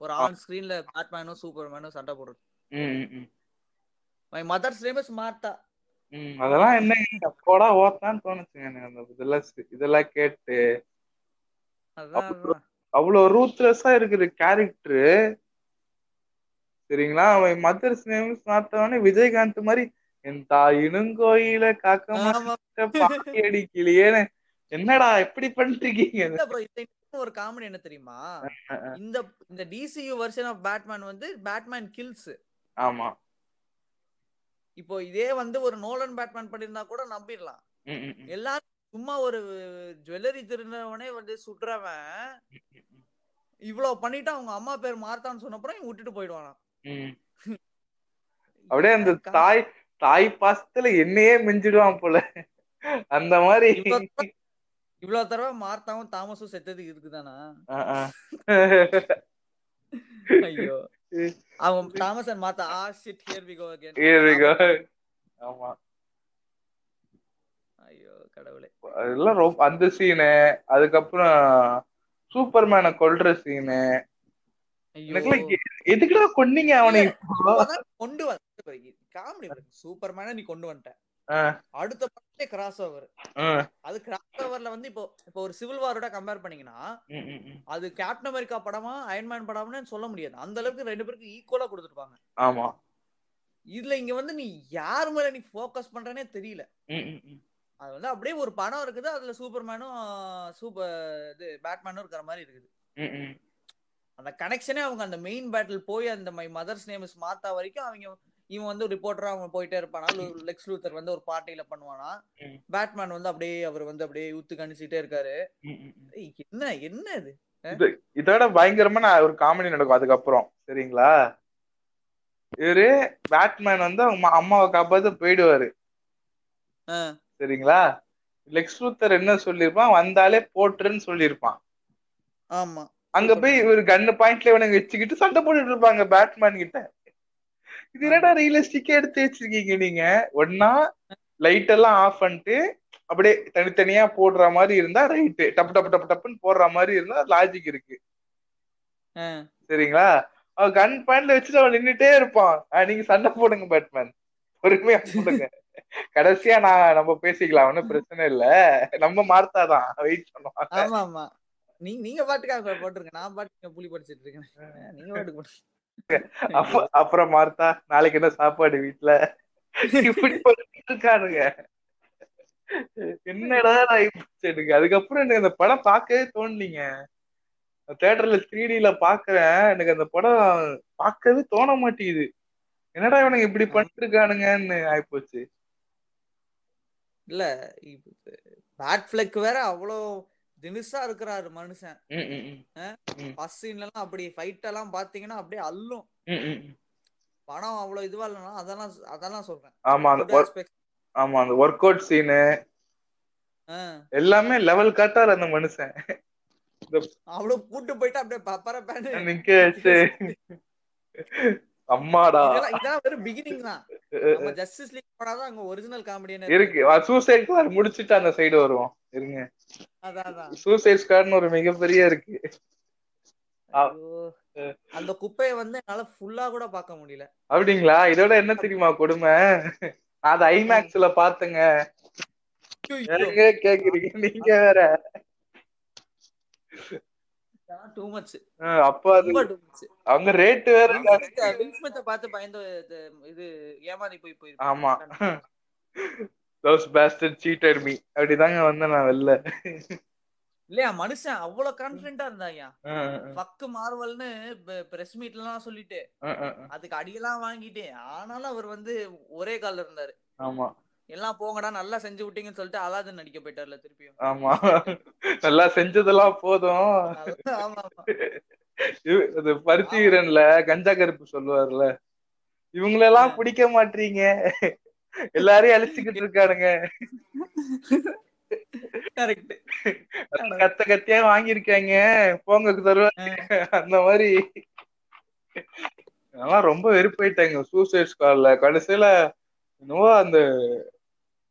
ஒரு ஆன் ஸ்கிரீன்ல பேட்மேனும் சூப்பர்மேனும் சண்டை போடுறது. ம் மதர்ஸ் நேம் இஸ் மார்த்தா அதெல்லாம் என்ன அப்போடா ஓத்தான்னு தோணுச்சுங்க அந்த இதெல்லாம் இதெல்லாம் கேட்டு. அதான். அவ்வளவு ரூத்லெஸ்ஸா இருக்குது கேரக்டரு சரிங்களா? அவன் மதர்ஸ் நேம் பார்த்தவனே விஜயகாந்த் மாதிரி என் தாயினும் கோயில காக்க பாக்கி அடிக்கலையேன்னு என்னடா எப்படி பண்ணிருக்கீங்க ஒரு காமெடி என்ன தெரியுமா? இந்த இந்த டிசியு வெர்ஷன் ஆஃப் பேட்மேன் வந்து பேட்மேன் கில்ஸ் ஆமா. இப்போ இதே வந்து ஒரு நோலன் பேட்மேன் பண்ணிருந்தா கூட நம்பிடலாம். எல்லாரும் சும்மா ஒரு ஜுவல்லரி திருநவனே வந்து சுடுறவன் இவ்வளவு பண்ணிட்டு அவங்க அம்மா பேர் மார்த்தான்னு சொன்னப்புறம் இவன் விட்டுட்டு போயிடுவானா. அப்படியே அந்த தாய் தாய் பாசத்துல என்னையே மிஞ்சிடுவான் போல. அந்த மாதிரி. இவ்வளவு தடவை- மார்த்தாவும் தாமஸும் செத்தது இருக்குதானா. ஐயோ. அவன் Thomas and Martha ah shit here we go again Here we go. ஆமா. கடவுளே. அதெல்லாம் ரொம்ப அந்த சீனு அதுக்கப்புறம் சூப்பர்மேனை கொல்ற சீனு எதுக்குடா கொன்னீங்க அவனை கொண்டு வந்து காமெடி சூப்பர்மேனை நீ கொண்டு வந்துட்ட. அடுத்த படத்தே கிராஸ் ஓவர் அது கிராஸ் ஓவர்ல வந்து இப்போ இப்போ ஒரு சிவில் வாரோட கம்பேர் பண்ணீங்கன்னா. அது கேப்டன் அமெரிக்கா படமா அயன்மேன் படம்னு சொல்ல முடியாது. அந்த அளவுக்கு ரெண்டு பேருக்கு ஈக்குவலா கொடுத்துருப்பாங்க. ஆமா. இதுல இங்க வந்து நீ யார் மேல நீ ஃபோக்கஸ் பண்றனே தெரியல. அது வந்து அப்படியே ஒரு படம் இருக்குது அதுல சூப்பர்மேனும் சூப்பர் இது பேட்மேனும் இருக்கிற மாதிரி இருக்குது. அந்த கனெக்ஷனே அவங்க அந்த மெயின் பேட்டில் போய் அந்த my mother's name is Martha வரைக்கும் அவங்க இவன் வந்து ரிப்போர்ட்டரா அவன் போயிட்டே இருப்பானா லெக்ஸ் லூத்தர் வந்து ஒரு பார்ட்டியில பண்ணுவானா. பேட்மேன் வந்து அப்படியே அவர் வந்து அப்படியே ஊத்து கணிச்சிட்டே இருக்காரு. என்ன என்ன இது? இது- இதோட பயங்கரமா நான் ஒரு காமெடி நடக்கும் அதுக்கப்புறம். சரிங்களா? இவரு பேட்மேன் வந்து அவங்க அம்மா- அம்மாவை காப்பாத்து போயிடுவாரு. சரிங்களா லெக்ஸ் லூத்தர் என்ன சொல்லியிருப்பான்? வந்தாலே போட்டுருன்னு சொல்லியிருப்பான். ஆமா. அங்க போய் இவர் கன்னு பாயிண்ட்ல இவனுங்க வச்சுக்கிட்டு சண்டை போட்டுட்டு இருப்பாங்க பேட்மேன் கிட்ட. இது என்னடா ரியலிஸ்டிக்கா எடுத்து வச்சிருக்கீங்க நீங்க? ஒன்னா லைட் எல்லாம் ஆஃப் பண்ணிட்டு அப்படியே தனித்தனியா போடுற மாதிரி இருந்தா ரைட்டு டப்பு டப்பு டப்பு டப்புன்னு போடுற மாதிரி இருந்தா லாஜிக் இருக்கு. சரிங்களா? அவன் கன் பாயிண்ட்ல வச்சுட்டு அவன் நின்னுட்டே இருப்பான். நீங்க சண்டை போடுங்க பேட்மேன் பொறுமையா போடுங்க. கடைசியா நான் நம்ம பேசிக்கலாம் ஒன்னும் பிரச்சனை இல்ல. நம்ம மார்த்தாதான் வெயிட் பண்ணுவான் ஆமா ஆமா நீ நீங்க பாட்டுக்காக போட்டுருங்க நான் பாட்டுக்கு புலி படிச்சிட்டு இருக்கேன். நீங்க பாட்டுக்கு போட்டு- அப்ப- அப்புறம் மார்த்தா நாளைக்கு என்ன சாப்பாடு வீட்டுல இப்படி இருக்கானுங்க. என்னடா எனக்கு அதுக்கப்புறம் எனக்கு அந்த படம் பார்க்கவே தோணலீங்க. தேட்டர்ல த்ரீடில பாக்குறேன் எனக்கு அந்த படம் பார்க்கவே தோண மாட்டேங்குது. என்னடா இவனுங்க இப்படி பண்ணிட்டு இருக்கானுங்கன்னு ஆயிப்போச்சு. இல்ல பேட் ஃபிளக் வேற அவ்வளோ தினுசா இருக்கிறாரு மனுஷன். ம், ம், ம். ஃபர்ஸ்ட் சீன்ல எல்லாம் அப்படி ஃபைட் எல்லாம் பாத்தீங்கன்னா அப்படியே அல்லும் ம், ம், ம். படம் அவ்வளவு இதுவா இல்லைனா அதெல்லாம் அதெல்லாம் சொல்றேன். ஆமா அந்த. ஆமா அந்த ஒர்க் அவுட் சீனு எல்லாமே லெவல் காட்டாரு அந்த மனுஷன். அவ்வளவு கூட்டு போயிட்டு அப்படியே பப்பர பேனு நிக்க அம்மாடா. இதெல்லாம் இதெல்லாம் வெறும் பிகினிங் தான். நம்ம ஜஸ்டிஸ் லீக் படம் அங்க ஒரிஜினல் காமெடியான இருக்கு. சூசைட் ஸ்குவாட் முடிச்சிட்டு அந்த சைடு வருவோம். இருங்க. அதான் சூசைட் ஸ்குவாட்னு ஒரு மிகப்பெரிய இருக்கு. அந்த குப்பையை வந்து என்னால ஃபுல்லா கூட பார்க்க முடியல. அப்படிங்களா? இதோட என்ன தெரியுமா கொடுமை? அதை ஐமேக்ஸ்ல பாத்துங்க கேக்குறீங்க? நீங்க வேற. டூ மச் அப்ப அவங்க ரேட் வேற பார்த்து பயந்து இது- ஏமாறி போய் போய் ஆமா. Those bastard cheated me. அப்படிதாங்க வந்தேன் நான் வெளில. இல்லையா மனுஷன் அவ்வளவு கான்பிடண்டா இருந்தாயா ஆ, ஃபக்கு மார்வல்னு பிரஸ் மீட்ல எல்லாம் சொல்லிட்டு. அதுக்கு அடியெல்லாம் வாங்கிட்டு ஆனாலும் அவர் வந்து ஒரே கால்ல இருந்தாரு. ஆமா. எல்லாம் போங்கடா நல்லா செஞ்சு விட்டீங்கன்னு சொல்லிட்டு அலாதன் நடிக்க போயிட்டார்ல திருப்பியும். ஆமா. நல்லா செஞ்சதெல்லாம் போதும். இது பருத்தி வீரன்ல கஞ்சா கருப்பு சொல்லுவார்ல. இவங்களெல்லாம் பிடிக்க மாட்டீங்க. எல்லாரையும் அழிச்சுக்கிட்டு இருக்கானுங்க. கத்த கத்தியா வாங்கியிருக்காங்க. போங்க தருவாங்க அந்த மாதிரி. அதெல்லாம் ரொம்ப வெறுப்பாயிட்டாங்க. சூசைட் ஸ்குவாட்ல கடைசியில என்னவோ அந்த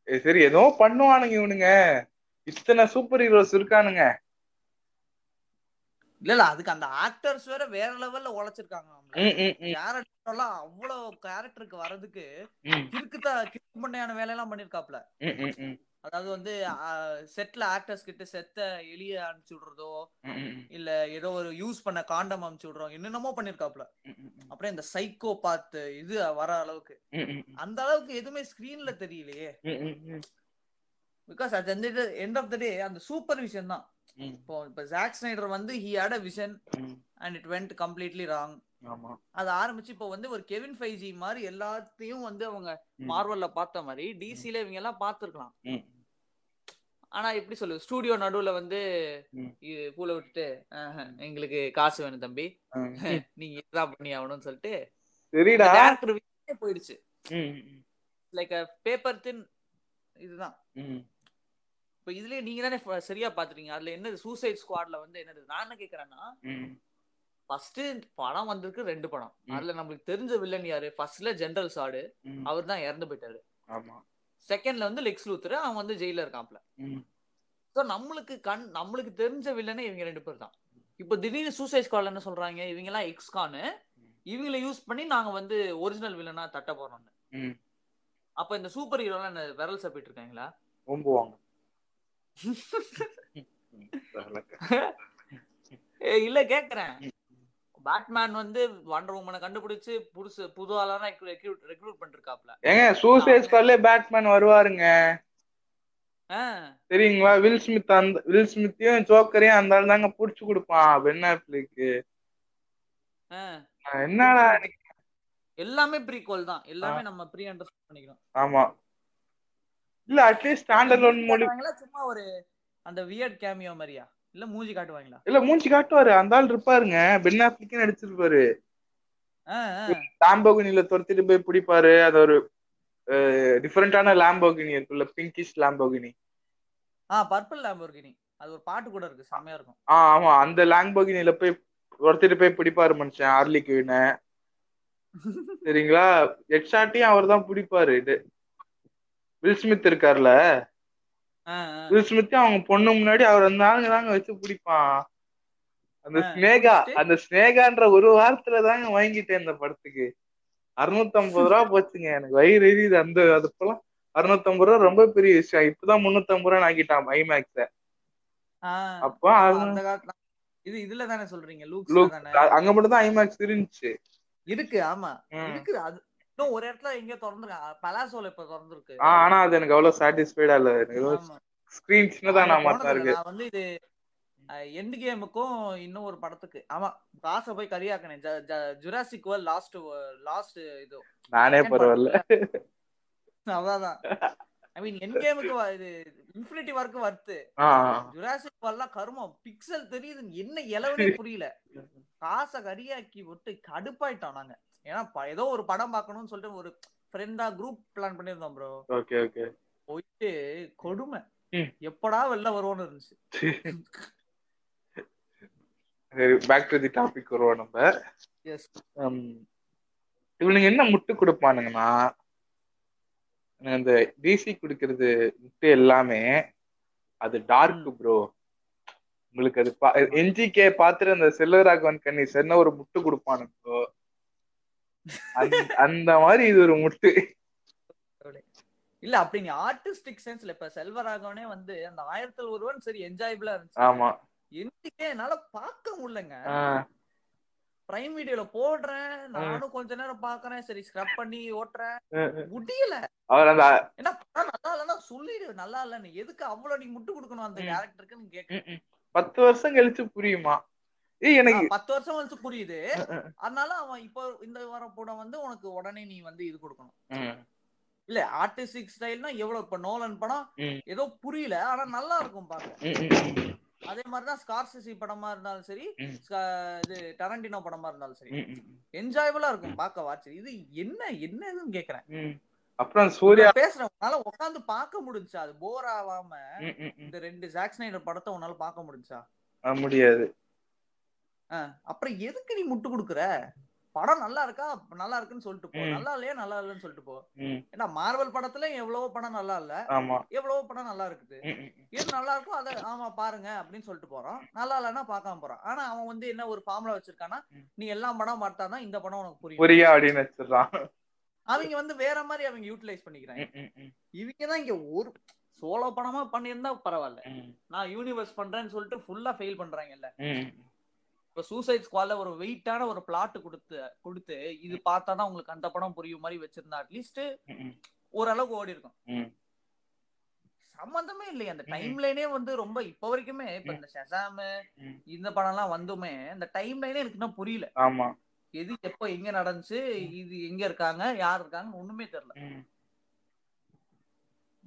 சரி ஏதோ பண்ணுவானுங்க இவனுங்க. இத்தனை சூப்பர் ஹீரோஸ் இருக்கானுங்க. இல்ல இல்ல அதுக்கு அந்த ஆக்டர்ஸ் வேற வேற லெவல்ல உழைச்சிருக்காங்க ம், ம், ம், கேரக்டர் எல்லாம் அவ்வளவு கேரக்டருக்கு வர்றதுக்கு ம், கிறுக்குத்தா கிறுக்கு பண்ணையான வேலையெல்லாம் பண்ணிருக்காப்ல. அதாவது வந்து செட்ல ஆக்டர்ஸ் கிட்ட செத்த எலிய அனுப்பிச்சு விடுறதோ இல்ல ஏதோ ஒரு யூஸ் பண்ண காண்டம் அனுப்பிச்சு விடுறோம் என்னென்னமோ பண்ணிருக்காப்ல. அப்புறம் இந்த சைக்கோ பார்த்து இது வர அளவுக்கு. அந்த அளவுக்கு எதுவுமே ஸ்கிரீன்ல தெரியலையே. பிகாஸ் அது வந்து எண்ட் ஆஃப் த டே அந்த சூப்பர் விஷன் தான். இப்போ இப்போ ஜாக் ஸ்னைடர் வந்து he had a vision and it went completely wrong அது ஆரம்பிச்சு இப்போ வந்து ஒரு கெவின் ஃபைஜி மாதிரி எல்லாத்தையும் வந்து அவங்க மார்வல்ல பார்த்த மாதிரி டிசில இவங்க எல்லாம் பார்த்துருக்கலாம். ம், ஆனா எப்படி சொல்லு ஸ்டூடியோ நடுவுல வந்து பூல விட்டுட்டு "ஆஹா, எங்களுக்கு காசு வேணும் தம்பி. நீங்க இதுதான் பண்ணி ஆகணும்னு சொல்லிட்டு டேரக்டர் போயிடுச்சு. லைக் பேப்பர் தின் இதுதான். இப்போ இதுலயே நீங்க தானே சரியா பாத்துறீங்க அதுல என்னது சூசைட் ஸ்குவாட்ல வந்து என்னது? நான் என்ன கேக்குறேன்னா ஃபர்ஸ்ட் படம் வந்திருக்கு ரெண்டு படம். அதுல நம்மளுக்கு தெரிஞ்ச வில்லன் யாரு? ஃபர்ஸ்ட்ல ஜெனரல் சாடு அவர் தான் இறந்து போயிட்டாரு. ஆமா. செகண்ட்ல வந்து லெக்ஸ் லூத்தர் அவன் வந்து ஜெயில இருக்கான்ல ஸோ நம்மளுக்கு கண் நம்மளுக்கு தெரிஞ்ச வில்லனே இவங்க ரெண்டு பேர் தான். இப்போ திடீர்னு சூசைட் என்ன சொல்றாங்க இவங்க எல்லாம் எக்ஸ்கானு இவங்களை யூஸ் பண்ணி நாங்க வந்து ஒரிஜினல் வில்லனா தட்ட போறோம்னு. அப்ப இந்த சூப்பர் ஹீரோலாம் என்ன விரல் சப்பிட்டு இருக்காங்களா? ஓம்புவாங்க. ஏய், இல்ல கேக்குறேன். பேட்மேன் வந்து வண்டர் உமனை கண்டுபிடிச்சு புதுசு புது ஆளான ரெக்ரூட் ரெக்ரூட் பண்ணிருக்காப்ல. ஏங்க சூசைட் ஸ்குவாட்ல பேட்மேன் வருவாருங்க. தெரியுங்களா? வில் ஸ்மித் அந்த வில் ஸ்மித்தையும் ஜோக்கரையும் அந்த ஆள் தாங்க புடிச்சு கொடுப்பான். பென் ஆஃப்லிக்கு ஆ. என்னடா எல்லாமே ப்ரீக்வல் தான். எல்லாமே நம்ம ப்ரீ அண்டர்ஸ்டாண்ட் பண்ணிக்கிறோம். ஆமா. இல்ல அட்லீஸ்ட் ஸ்டாண்டர்ட் மொழி காட்டுவாங்களா சும்மா ஒரு அந்த வியர்ட் கேமியோ மாதிரியா? இல்ல மூஞ்சி காட்டுவாங்களா? இல்ல மூஞ்சி காட்டுவாரு. அந்த ஆள் இருப்பாருங்க. பென் ஆஃப்லிக்கே நடிச்சிருப்பாரு. லாம்போகினில துரத்திட்டு போய் பிடிப்பாரு. அது ஒரு டிஃபரெண்டான லாம்போகினி இருக்குல்ல. பிங்கிஷ் லாம்போகினி ஆ பர்பிள் லாம்போர்கினி அது ஒரு பாட்டு கூட இருக்கு. செம்மையா இருக்கும். ஆ ஆமா. அந்த லாம்போகினில போய் துரத்திட்டு போய் பிடிப்பாரு மனுஷன். ஆர்லி குயின சரிங்களா? ஹெட்ஷாட்டையும் அவர் தான் பிடிப்பாரு. இது. வில் ஸ்மித் இருக்கார்ல. வில் ஸ்மித்தையும் அவங்க பொண்ணு முன்னாடி அவர் அந்த ஆளுங்க தாங்க வச்சு பிடிப்பான் அந்த ஸ்னேகா? அந்த ஸ்னேகான்ற ஒரு வாரத்துல தாங்க வாங்கிட்டேன் இந்த படத்துக்கு. அறுநூத்தம்பது ரூபா போச்சுங்க எனக்கு வயிறு எரியுது. அந்த அதுப்பெல்லாம் அறுநூத்தம்பது ரூபா ரொம்ப பெரிய விஷயம். இப்பதான் முன்னூத்தம்பது ரூபா ஆக்கிட்டான் ஐமேக்ஸ அப்போ இது இதுல தானே சொல்றீங்க தானே அங்க மட்டும் தான் ஐமேக்ஸ் இருந்துச்சு. இருக்கு ஆமா. இருக்கு அது இன்னும் ஒரு இடத்துல எங்க திறந்துருக்கு. பலாசோல இப்ப திறந்துருக்கு. ஆனா அது எனக்கு அவ்வளவு சாட்டிஸ்ஃபைடா இல்ல. எனக்கு. ஸ்கிரீன் சின்னதா நான் மாத்தா. இருக்கு வந்து இது எண்ட் கேமுக்கும் இன்னும் ஒரு படத்துக்கு. ஆமா காசை போய் கரியாக்கினேன் ஜுராசிக் வேர்ல்ட் லாஸ்ட் லாஸ்ட் இது. நானே பரவாயில்ல. அதான் ஐ மீன் என் கேமுக்கு இது இன்ஃபினிட்டி வரைக்கும் வருது ஆ, ஜுராசிக் வேர்ல்ட்லாம் கருமம். பிக்சல் தெரியுது என்ன இலவனே புரியல. காசை கரியாக்கி விட்டு கடுப்பாயிட்டோம் நாங்க. ஏன்னா ஏதோ ஒரு படம் பார்க்கணும்னு சொல்லிட்டு ஒரு ஃப்ரெண்டா குரூப் பிளான் பண்ணிருந்தோம் ப்ரோ ஓகே ஓகே. போயிட்டு கொடுமை. எப்படா வெளில வருவோம்னு இருந்துச்சு. சரி பேக் டு தி டாபிக் வருவோம் நம்ம. எஸ் ஹம், இவனுங்க என்ன முட்டு கொடுப்பானுங்கன்னா இந்த டிசி குடுக்கறது முட்டு எல்லாமே அது டார்க் ப்ரோ உங்களுக்கு அது என்ஜிகே பாத்துட்டு அந்த செல்வராகவன் கண்ணி சென்ன ஒரு முட்டு கொடுப்பானுங்க bro. அந்த- மாதிரி இது ஒரு முட்டு. இல்ல அப்படி நீ ஆர்டிஸ்டிக் சென்ஸ்ல இப்ப செல்வராகவனே வந்து அந்த ஆயிரத்தில் ஒருவன் சரி என்ஜாயபிளா இருந்துச்சு. ஆமா. என்னைக்கே என்னால பார்க்க முடியலங்க. பிரைம் வீடியோல போடுறேன் நானும் கொஞ்ச நேரம் பாக்குறேன் சரி ஸ்க்ரப் பண்ணி ஓட்டுறேன். முடியல. ஏன்னா படம் நல்லா இல்லைன்னா சொல்லிடு நல்லா இல்லைன்னு. எதுக்கு அவ்வளவு நீ முட்டு கொடுக்கணும் அந்த. கேரக்டருக்குன்னு கேட்க. பத்து வருஷம் கழிச்சு புரியுமா? எனக்கு பத்து வருஷம் கழிச்சு புரியுது. அதனால அவன் இப்போ இந்த வர படம் வந்து உனக்கு உடனே நீ வந்து இது கொடுக்கணும். இல்ல ஆர்டிஸ்டிக் ஸ்டைல்னா எவ்வளவு? இப்ப நோலன் படம் ஏதோ புரியல ஆனா நல்லா இருக்கும் பாக்க. அதே மாதிரிதான் ஸ்கார்சிசி படமா இருந்தாலும் சரி இது டரண்டினோ படமா இருந்தாலும் சரி. என்ஜாயபிளா இருக்கும் பார்க்க வாட்ச் இது என்ன என்ன இதுன்னு கேக்குறேன். அப்புறம் சூர்யா உன்னால உட்காந்து பார்க்க முடிஞ்சா அது போர் ஆகாம. இந்த ரெண்டு ஜாக் ஸ்னைடர் படத்தை உன்னால பார்க்க முடிஞ்சா? முடியாது. அப்புறம் எதுக்கு நீ முட்டு கொடுக்குற? படம் நல்லா இருக்கா? நல்லா இருக்குன்னு சொல்லிட்டு போ. நல்லா இல்லையா? நல்லா இல்லைன்னு சொல்லிட்டு போ. ஏன்னா மார்வல் படத்துல எவ்வளவோ படம் நல்லா இல்ல. எவ்வளவோ படம் நல்லா இருக்குது. எது நல்லா இருக்கோ அதை ஆமா பாருங்க அப்படின்னு சொல்லிட்டு போறான் நல்லா இல்லைன்னா பார்க்காம போறான் ஆனா அவன் வந்து என்ன ஒரு ஃபார்முலா வச்சிருக்கானா. நீ எல்லா படம் பார்த்தாதான் இந்த படம் உனக்கு புரியும். புரியா அப்படின்னு வச்சிடறான். அவங்க வந்து வேற மாதிரி அவங்க யூட்டிலைஸ் பண்ணிக்கிறாங்க. இவங்க தான் இங்க ஒரு சோலோ படமா பண்ணியிருந்தா பரவாயில்ல. நான் யூனிவர்ஸ் பண்றேன்னு சொல்லிட்டு ஃபுல்லா ஃபெயில் பண்றாங்கல்ல. ம். இப்ப சூசைட் ஸ்குவாட்ல ஒரு வெயிட்டான ஒரு பிளாட் கொடுத்து கொடுத்து இது பார்த்தா தான் உங்களுக்கு அந்த படம் புரியும் மாதிரி வச்சிருந்தா அட்லீஸ்ட். ஓரளவுக்கு ஓடி இருக்கும். சம்பந்தமே இல்லையே அந்த. டைம் லைனே வந்து ரொம்ப இப்ப வரைக்குமே இப்ப இந்த ஷசாம். இந்த படம் எல்லாம் வந்துமே அந்த டைம் லைனே எனக்கு இன்னும் புரியல ஆமா எது எப்ப எங்க நடந்துச்சு இது எங்க இருக்காங்க யார் இருக்காங்க ஒண்ணுமே தெரியல.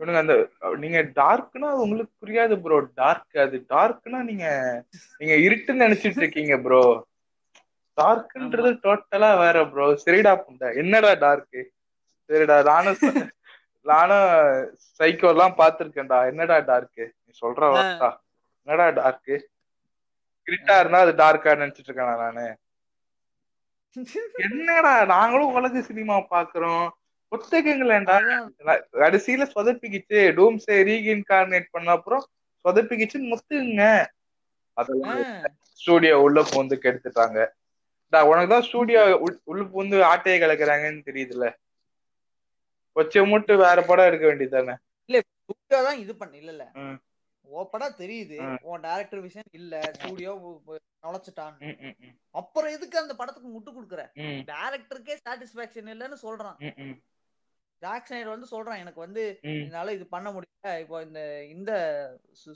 இவனுங்க அந்த நீங்க டார்க்னா உங்களுக்கு புரியாது ப்ரோ டார்க் அது. டார்க்னா நீங்க நீங்க இருட்டுன்னு நினைச்சிட்டு இருக்கீங்க ப்ரோ டார்க்ன்றது டோட்டலா வேற ப்ரோ சரிடா புண்டை. என்னடா டார்க் சரிடா நானும் நானும் சைக்கோ எல்லாம் பாத்திருக்கேன்டா என்னடா டார்க் நீ சொல்ற வார்த்தா. என்னடா டார்க் இருட்டா இருந்தா அது டார்க்கா நினைச்சிட்டு இருக்கேனா நானு. என்னடா நாங்களும் உலக சினிமா பாக்குறோம். ஒத்துக்குங்களேன்டா அதான். கடைசியில சொதப்பிக்கிச்சு. டூம்ஸை ரீஇன்கார்னேட் பண்ண அப்புறம் சொதப்பிக்கிச்சுன்னு முத்துங்க. அதெல்லாம் ஸ்டூடியோ உள்ள பூந்து கெடுத்துட்டாங்க. டா, உனக்குதான் ஸ்டூடியோ உள்ள பூந்து ஆட்டையை கலக்குறாங்கன்னு தெரியுதுல்ல. கொச்சை மூட்டு வேற படம் எடுக்க வேண்டியதானே ஸ்டூடியோ தான் இது பண்ண இல்ல இல்ல. ம். ஓ படம் தெரியுது. உன் டைரக்டர் விஷயம் இல்ல. ஸ்டூடியோ நுழைச்சிட்டான். அப்புறம் எதுக்கு அந்த படத்துக்கு முட்டு கொடுக்குற? டைரக்டருக்கே சாட்டிஸ்பாக்சன் இல்லைன்னு சொல்றான். ஜாக் ஸ்னைடர் வந்து சொல்றான் எனக்கு வந்து. என்னால இது பண்ண முடியல. இப்போ இந்த இந்த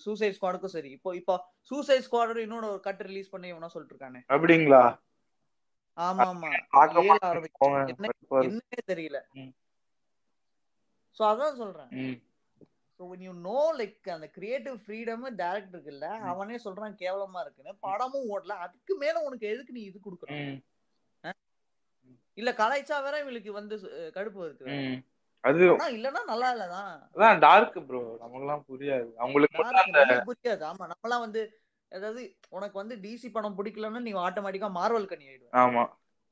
சூசைட் ஸ்குவாடுக்கும் சரி. இப்போ இப்போ சூசைட் ஸ்குவாடோட இன்னொரு ஒரு கட் ரிலீஸ் பண்ணி இவனா சொல்லிட்டு இருக்கானே அப்படிங்களா ஆமா ஆமா. என்னன்னே தெரியல. சோ அதான் சொல்றேன். So when you know like அந்த கிரியேட்டிவ் ஃப்ரீடம் டேரக்டருக்கு இல்ல ம். அவனே சொல்றான் கேவலமா இருக்குன்னு. படமும் ஓடல. அதுக்கு மேல உனக்கு எதுக்கு நீ இது கொடுக்கணும்? இல்ல கலாய்ச்சா வேற இவளுக்கு வந்து கடுப்பு வருது. அது இல்லன்னா நல்லா இல்லதான் அதான் டார்க் ப்ரோ நமக்கெல்லாம் புரியாது. அவங்களுக்கு மட்டும் அந்த புரியாது. ஆமா நம்மலாம் வந்து அதாவது உனக்கு வந்து டிசி படம் பிடிக்கலன்னா நீ ஆட்டோமேட்டிக்கா மார்வல் கண்ணி ஆயிடுவ ஆமா.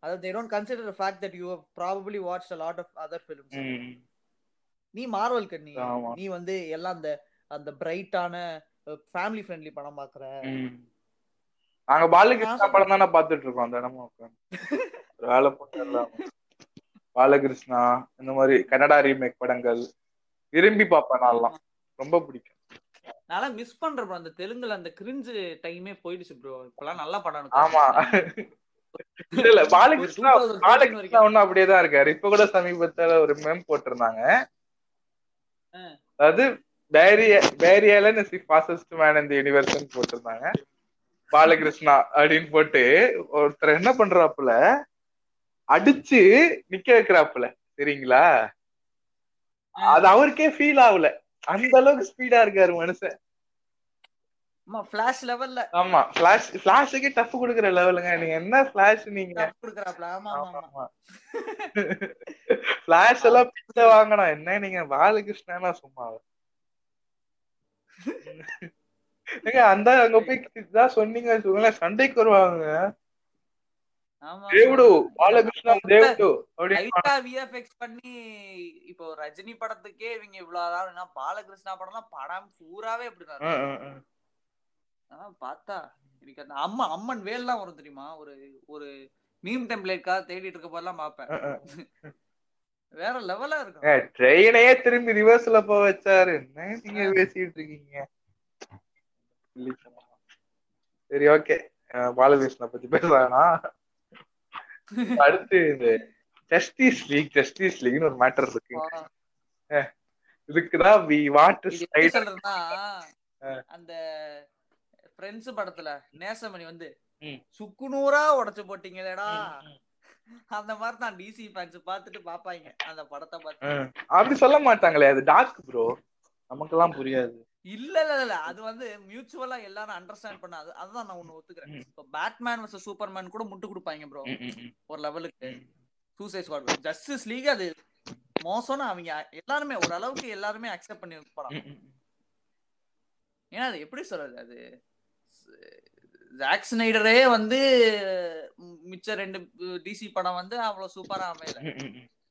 அதாவது they don't consider the fact that you have probably watched a lot of other films. நீ மார்வல் கண்ணி. நீ வந்து எல்லாம் அந்த அந்த பிரைட்டான ஃபேமிலி ஃப்ரெண்ட்லி படம் பாக்குற. நாங்க பாலகிருஷ்ணா படம் தானே பாத்துட்டு இருக்கோம். தினமும் உட்கார்ந்து. வேலை போட்டு பாலகிருஷ்ணா இந்த மாதிரி கன்னடா ரீமேக் படங்கள் விரும்பி பார்ப்பேன் நான்லாம். ரொம்ப பிடிக்கும். நல்லா மிஸ் பண்றேன் bro. அந்த தெலுங்குல அந்த கிரிஞ்சு டைமே போயிடுச்சு ப்ரோ இப்பெல்லாம் நல்ல படம் ஆமா. இல்ல பாலகிருஷ்ணா ஒரு 2014 பாலகிருஷ்ணா. ஒன்னும் அப்படியே தான் இருக்காரு. இப்ப கூட சமீபத்துல ஒரு மெம் போட்டிருந்தாங்க. அதாவது Barry Barry Allen is the fastest man இந்த யூனிவர்ஸ்னு போட்டிருந்தாங்க. பாலகிருஷ்ணா அப்படின்னு போட்டு ஒருத்தர் என்ன பண்றாப்புல அடிச்சு நிக்க வைக்கிறாப்புல. சரிங்களா? அது அவருக்கே ஃபீல் ஆகல. அந்த அளவுக்கு ஸ்பீடா இருக்காரு மனுஷன். ஆமா ஃபிளாஷ் லெவல்ல ஆமா பிளாஷ் பிளாஷுக்கே டஃப் கொடுக்குற லெவலுங்க நீங்க என்ன பிளாஷ் நீங்க? கொடுக்குறாப்ல ஆமா ஆமா ஆமா. பிளாஷ் எல்லாம் பிச்சை வாங்கணும் என்ன நீங்க? பாலகிருஷ்ணனா சும்மா. ஏங்க அந்த அங்க போய் சொன்னீங்க வச்சுக்கோங்களேன் சண்டைக்கு வருவாங்க. தேவுடு பாலகிருஷ்ணா தேவுடு விஎஃப்எக்ஸ் பண்ணி இப்போ ரஜினி படத்துக்கே இவங்க இவ்வளவு அதாவது பாலகிருஷ்ணா படம்லாம் படம் பூராவே ஆ. ஆனா பார்த்தா. எனக்கு அந்த அம்மா அம்மன் வேல்லாம் வரும் தெரியுமா? ஒரு ஒரு மீம் டெம்ப்ளேட்காக தேடிட்டு இருக்க போதெல்லாம் பார்ப்பேன். ஆ. வேற லெவலா இருக்கும். ட்ரெயினையே திரும்பி ரிவர்ஸ்ல போக வச்சாரு. நீங்க பேசிட்டு இருக்கீங்க? சரி ஓகே பாலகிருஷ்ணா பத்தி பேசலாம் அடுத்து இந்த ஜஸ்டிஸ் லீக் ஜஸ்டிஸ் லீக்னு ஒரு மேட்டர் இருக்கு. இதுக்குதான் வி எப்படி சொல்றதுன்னா அந்த ஃப்ரெண்ட்ஸ் படத்துல நேசமணி வந்து. சுக்குநூறா உடைச்சு போட்டீங்களேடா. அந்த மாதிரி தான் டிசி ஃபேன்ஸ் பார்த்துட்டு பாப்பாங்க அந்த படத்தை பார்த்து. அப்படி சொல்ல மாட்டாங்களே அது டார்க் ப்ரோ நமக்கெல்லாம் புரியாது. இல்ல இல்ல இல்ல. அது வந்து மியூச்சுவலா எல்லாரும் அண்டர்ஸ்டாண்ட் பண்ண அது அதுதான் நான் ஒண்ணு ஒத்துக்கிறேன். இப்போ பேட்மேன் வர்சஸ் சூப்பர்மேன் கூட முட்டு கொடுப்பாங்க ப்ரோ ஒரு லெவலுக்கு சூசைட் ஸ்குவாட் ஜஸ்டிஸ் லீக் அது மோசம்னு அவங்க எல்லாருமே ஒரு அளவுக்கு எல்லாருமே அக்செப்ட் பண்ணி படம் ஏன்னா அது எப்படி சொல்றது? அது ஜாக் ஸ்னைடரே வந்து மிச்ச ரெண்டு டிசி படம் வந்து அவ்வளவு சூப்பரா அமையல.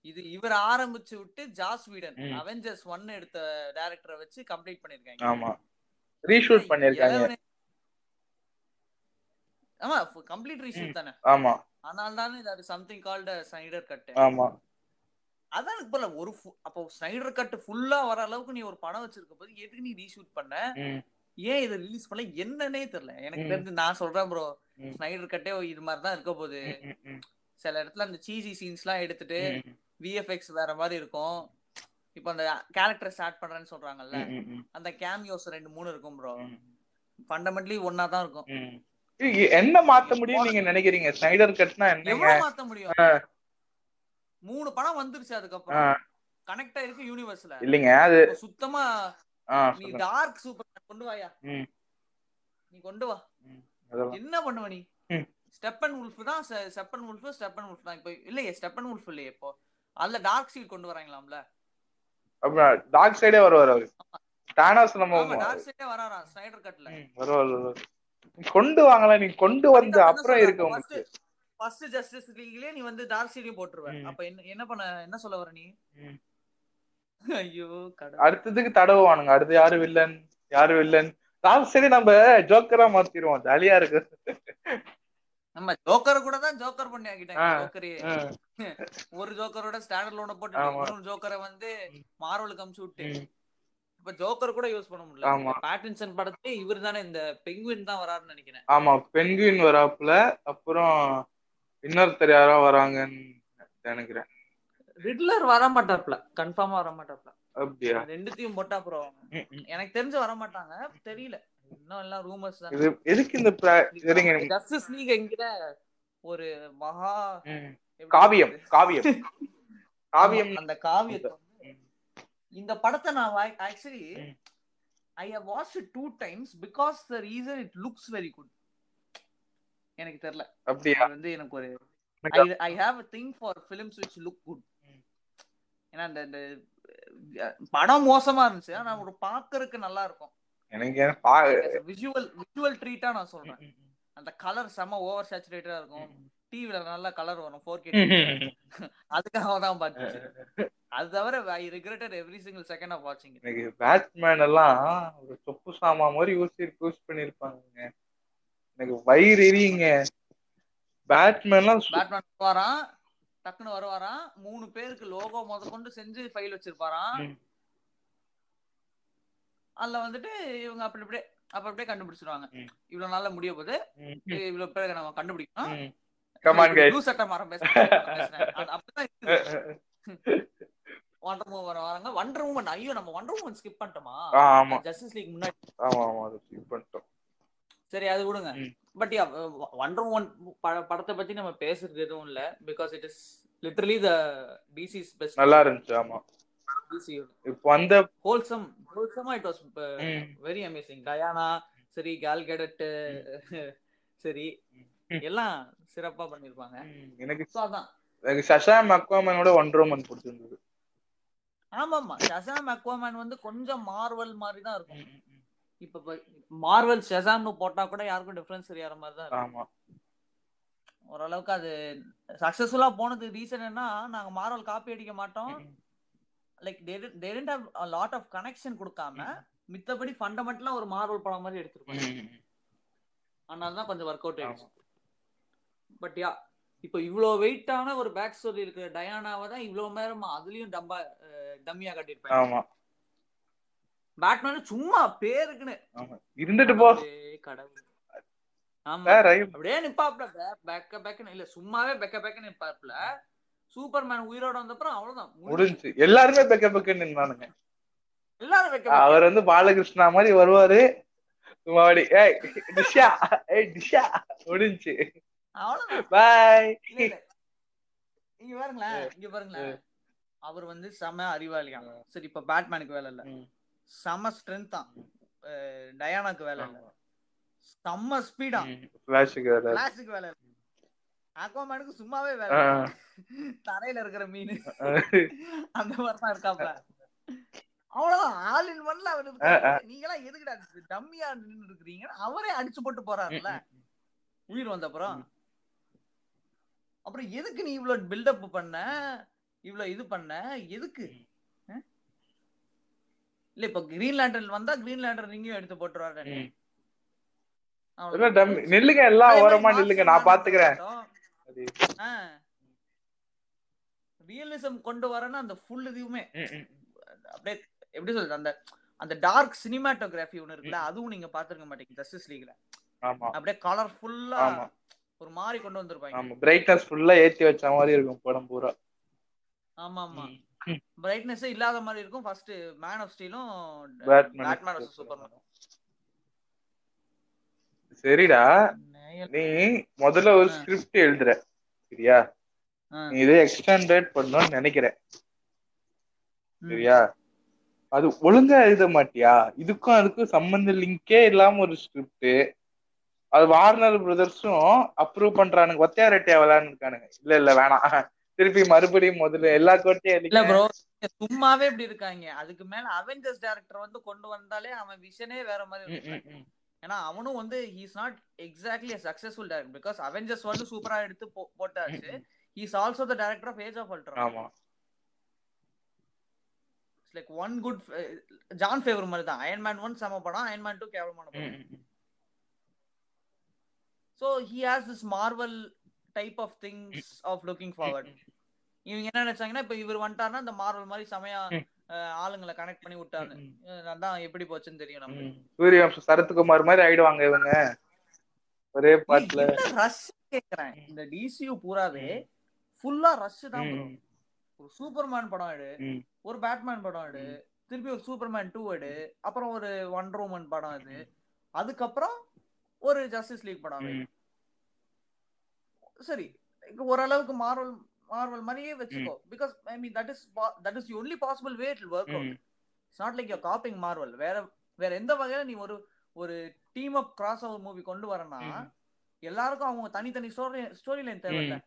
இது இவர் ஆரம்பிச்சு விட்டு ஜாஸ் வீடன். அவெஞ்சர்ஸ் ஒன் எடுத்த டைரக்டரை வச்சு கம்ப்ளீட் பண்ணிருக்காங்க ஆமா. ரீஷூட் பண்ணிருக்காங்க ஆமா கம்ப்ளீட் ரீஷூட் தானே? ஆமா. அதனால தானே இது அது சம்திங் கால்டு ஸ்னைடர் கட் ஆமா. அதான் புரியல ஒரு அப்போ ஸ்னைடர் கட் ஃபுல்லா வர அளவுக்கு நீ ஒரு படம் வச்சிருக்க போது எதுக்கு நீ ரீஷூட் பண்ண? ஏன் இதை ரிலீஸ் பண்ணல? என்னன்னே தெரியல. எனக்கு. தெரிஞ்சு நான் சொல்றேன் ப்ரோ. ஸ்னைடர் கட்டே இது மாதிரி தான் இருக்க போகுது. சில இடத்துல அந்த சீசி சீன்ஸ் எல்லாம் எடுத்துட்டு விஎஃப்எக்ஸ் வேற மாதிரி இருக்கும். இப்போ அந்த கேரக்டர் ஸ்டார்ட் பண்றேன்னு சொல்றாங்கல்ல அந்த கேமியோஸ் ரெண்டு மூணு இருக்கும் ப்ரோ ஃபண்டமெண்டலி ஒன்னா தான் இருக்கும். என்ன மாத்த முடியும் நீங்க நினைக்கிறீங்க? ஸ்னைடர் கட்னா எவ்வளவு மாத்த முடியும். மூணு படம் வந்துருச்சு அதுக்கப்புறம். கனெக்ட் ஆயிருக்கு யூனிவர்ஸ்ல இல்லைங்க அது சுத்தமா நீ. டார்க் சூப்பர் கொண்டு வாயா? நீ கொண்டு வா. என்ன பண்ணுவ நீ. ஸ்டெப்பன் உல்ஃப் தான் ஸ்டெப்பன் உல்ஃப் ஸ்டெப்பன் உல்ஃப் தான். இப்போ இல்லையே ஸ்டெப்பன் உல்ஃப் இல்லையே இப்போ. அதுல டார்க் சீட் கொண்டு வராங்களாம்ல? டார்க் சைடே வருவார் அவரு. டானாஸ் நம்ம டார்க் சைடே வராராம் ஸ்னைடர் கட்ல வருவார். கொண்டு வாங்கலாம் நீ கொண்டு வந்து அப்புறம் இருக்கு உங்களுக்கு ஃபர்ஸ்ட் ஜஸ்டிஸ் லீக்லயே நீ வந்து டார்க் சைடையும் போட்டுருவ. அப்ப என்ன என்ன பண்ண என்ன சொல்ல வர நீ. ஐயோ அடுத்ததுக்கு தடவுவானுங்க. அடுத்து யாரு வில்லன் யாரு வில்லன் டார்க் சைடு நம்ம ஜோக்கரா மாத்திருவோம். ஜாலியா இருக்கு. நம்ம ஜோக்கர் கூட தான் ஜோக்கர் பண்ணி ஆக்கிட்டாங்க. ஜோக்கரே. ஒரு ஜோக்கரோட ஸ்டாண்டர்ட் லோன போட்டு. இன்னொரு ஜோக்கரை வந்து மார்வலுக்கு அமுச்சு விட்டு. இப்ப ஜோக்கர் கூட யூஸ் பண்ண முடியல. பேட்டின்சன் படத்துல இவர் தானே இந்த பெங்குவின் தான் வராருன்னு நினைக்கிறேன். ஆமா பென்குயின் வராப்புல. அப்புறம் இன்னொருத்தர் யாரோ வராங்கன்னு நினைக்கிறேன். ரிட்லர் வர மாட்டாப்ல கன்ஃபார்மா வர மாட்டாப்ல அப்படியா? ரெண்டுத்தையும் போட்டா அப்புறம். எனக்கு தெரிஞ்சு வர மாட்டாங்க. தெரியல. இன்னும் எல்லாம் ரூமர்ஸ் தான். இது எதுக்கு இந்த ஜஸ்டிஸ் லீக் என்கிற ஒரு மகா காவியம்? காவியம். காவியம். அந்த காவியத்தை. இந்த படத்தை நான் actually. I have watch two times because the reason it looks very good எனக்கு தெரியல. அப்படியா? வந்து எனக்கு ஒரு I have a thing for films which look good. ஏன்னா அஹ், படம் மோசமா இருந்துச்சு. ஆனா ஒரு பாக்குறதுக்கு நல்லா இருக்கும். எனக்கு விஷுவல் விஷுவல் ட்ரீட்டா நான் சொல்றேன். அந்த கலர் செம ஓவர் சேச்சுரேட்டடா இருக்கும். டிவில நல்ல கலர் வரும் ஃபோர் கே. அதுக்காக தான் பார்த்தேன் அது தவிர I regretted every single second of வாட்சிங் எனக்கு பேட்மேன் எல்லாம் ஒரு சொப்பு சாமா மாதிரி யூஸ் யூஸ் பண்ணிருப்பாங்க எனக்கு வயிறு எரியுங்க. பேட்மேன்லாம் பேட்மேன் வருவாராம் டக்குன்னு வருவாராம். மூணு பேருக்கு லோகோ முத கொண்டு செஞ்சு ஃபைல் வச்சிருப்பாராம். அதுல வந்துட்டு இவங்க அப்படி அப்படியே அப்ப அப்படியே கண்டுபிடிச்சிருவாங்க. இவ்வளவு நாள்ல முடிய போகுது. ம், இவ்வளவு பேருக்கு நம்ம கண்டுபிடிக்கணும். guys. ப்ளூ சட்டை மரம் பேசுறேன். வண்டர் மூவன் வராங்க. வண்டர் மூவன் ஐயோ நம்ம வண்டர் மூவன் ஸ்கிப் பண்ணிட்டோமா? ஆமா. ஜஸ்டிஸ் லீக் முன்னாடி. ஆமா ஆமா அதை skip பண்ணிட்டோம். சரி அது விடுங்க. பட் வண்டர் மூவன் படத்தை பத்தி நம்ம பேசுறது எதுவும் இல்ல. Because it is literally the DC's best நல்லா இருந்துச்சு ஆமா. இப்போ வந்த wholesome ஹோல்சமா it was very amazing Diana சரி கேல் கெடட் சரி ம். எல்லாம் சிறப்பா பண்ணிருப்பாங்க. ம், எனக்கு அதான். எனக்கு சஷாம் அக்வாமனோட ஒன்றோமன் பிடிச்சிருந்தது. ஆமாமா ஷசாம் அக்வாமேன் வந்து கொஞ்சம் மார்வல் மாதிரி தான் இருக்கும். இப்ப மார்வல் ஷசாம்னு போட்டா கூட யாருக்கும் டிஃபரன்ஸ் தெரியாத மாதிரி தான் ஆமா. ஓரளவுக்கு அது சக்சஸ்ஃபுல்லா போனது ரீசன் என்ன நாங்க மார்வல் காப்பி அடிக்க மாட்டோம். Like they don't have lot of connection கொடுக்காம மித்தபடி ஃபண்டமெண்டலா ஒரு மார்வல் படம் மாதிரி எடுத்திருப்பாங்க. அதனால தான் கொஞ்சம் ஒர்க் அவுட். ஆயிடுச்சு பட் யா இப்போ இவ்வளோ வெயிட்டான ஒரு பேக் ஸ்டோரி இருக்கிற டயானாவை தான் இவ்வளோ நேரமா அதுலயும் டம்பா டம்மியா கட்டியிருப்பாங்க. ஆமா. பேட்மேன் சும்மா பேருக்குன்னு. இருந்துட்டு போ. கடவுளே, ஆமா. அப்படியே நிப்பாப்ல பேக்க பேக்கன்னு இல்ல சும்மாவே பெக்க பேக்கன்னு நிப்பாப்ல சூப்பர்மேன் உயிரோட வந்தப்புறம் அவ்வளவுதான். முடிஞ்சு. எல்லாருமே பெக்க பெக்கன்னு நின்னானுங்க. எல்லாரும் வெக்க அவர் வந்து பாலகிருஷ்ணா மாதிரி வருவாரு. சும்மாடி ஏய் டிஷா ஏய் டிஷா முடிஞ்சு பாய். இங்க பாருங்களேன் இங்க பாருங்களேன். அவர் வந்து செம அறிவாளியா. சரி இப்ப பேட்மேனுக்கு வேலை இல்ல. செம ஸ்ட்ரென்த் தான். டயானாக்கு வேலை இல்ல. செம்ம ஸ்பீடா வேலை இல்ல. அக்வாமேனுக்கு சும்மாவே வேலை. தரையில இருக்கிற மீன். அந்த மாதிரி தான் இருக்காப்ல. அவ்வளவுதான். ஆல் இன் ஒன்ல அவர் நீங்க எல்லாம் எதுக்குடா டம்மியா நின்று இருக்கிறீங்க? அவரே அடிச்சு போட்டு போறாருல்ல. உயிர் வந்த அப்புறம். அப்புறம் எதுக்கு நீ இவ்வளவு பில்டப் பண்ண? இவ்வளவு இது பண்ண? எதுக்கு? இல்ல இப்ப கிரீன் லேண்டர்ன் வந்தா கிரீன் லேண்டர் நீங்க எடுத்து போட்டுருவாரு. நில்லுங்க எல்லாம் ஓரமா நில்லுங்க. நான் பாத்துக்கிறேன். ரியலிசம் கொண்டு வரேன்னா அந்த ஃபுல் இதுவுமே. அப்படியே எப்படி சொல்றது? அந்த அந்த டார்க் சினிமாட்டோகிராஃபி ஒன்னு இருக்குல்ல அதுவும் நீங்க பாத்துருக்க மாட்டீங்க ஜஸ்டிஸ் லீக்ல ஆமா. அப்படியே கலர்ஃபுல்லா ஆமா. ஒரு மாதிரி கொண்டு வந்திருப்பாங்க. ஆமா. பிரைட்னஸ் ஃபுல்லா ஏத்தி வச்ச மாதிரி இருக்கும் படம் பூரா. ஆமா ஆமா. பிரைட்னஸ் இல்லாத மாதிரி இருக்கும். ஃபர்ஸ்ட் மேன் ஆஃப் ஸ்டீலும். பேட்மேன் சூப்பர்மேன் சரிடா. நீ முதல்ல ஒரு. ஸ்கிரிப்ட் எழுதுற சரியா? நீ இதை எக்ஸ்டாண்டர்ட் பண்ணணும்னு நினைக்கிறேன். சரியா? அது ஒழுங்கா எழுத மாட்டியா? இதுக்கும் அதுக்கும் சம்பந்த லிங்கே இல்லாம ஒரு ஸ்கிரிப்ட் அது வார்னர் பிரதர்ஸும் அப்ரூவ் பண்றானுங்க. ஒத்தையா ரெட்டையா விளையாண்டு இருக்கானுங்க. இல்ல இல்ல வேணாம். திருப்பி மறுபடியும் முதல்ல எல்லா கோட்டையும் இல்ல ப்ரோ சும்மாவே இப்படி இருக்காங்க. அதுக்கு மேல அவெஞ்சர்ஸ் டைரக்டர் வந்து கொண்டு வந்தாலே அவன் விஷனே வேற மாதிரி. ஏன்னா அவனும் வந்து he's not exactly successful director because Avengers வந்து சூப்பரா எடுத்து போட்டாச்சு. He's also the director of Age of Ultra ஆமா. Like one good Jon Favreau மாதிரி தான் அயன் மேன் ஒன் செம படம் அயன் மேன் டூ கேவலமான படம். So he has this Marvel type of things of looking forward இவங்க என்ன நினைச்சாங்கன்னா இப்ப இவர் வந்துட்டாருன்னா இந்த மார்வல் மாதிரி செமையா ஆளுங்களை கனெக்ட் பண்ணி அஹ், அதான் எப்படி போச்சுன்னு தெரியும் நம்ம. சூரியவம்சம் சரத்குமார் மாதிரி ஆயிடுவாங்க இவங்க. ஒரே பாட்டுல. ரஷ் கேக்குறேன்? இந்த டிசியூ பூராவே ஃபுல்லா ரஷ் தான் ஒரு சூப்பர்மேன் படம் எடு. ஒரு பேட்மேன் படம் எடு திருப்பி ஒரு சூப்பர்மேன் டூ எடு அப்புறம் ஒரு ஒண்டர் உமன் படம் எடு. அதுக்கப்புறம் ஒரு ஜஸ்டிஸ் லீக் படம். சரி ஓரளவுக்கு மார்வல் மார்வல் மாதிரியே வச்சுக்கோ. Because I mean that is that is only possible way it work out. It's not like you copying Marvel வேற வேற எந்த வகையில நீ ஒரு ஒரு team up cross over movie கொண்டு வரனா. எல்லாருக்கும் அவங்க தனித்தனி ஸ்டோரி ஸ்டோரி லைன் தேவையில்ல.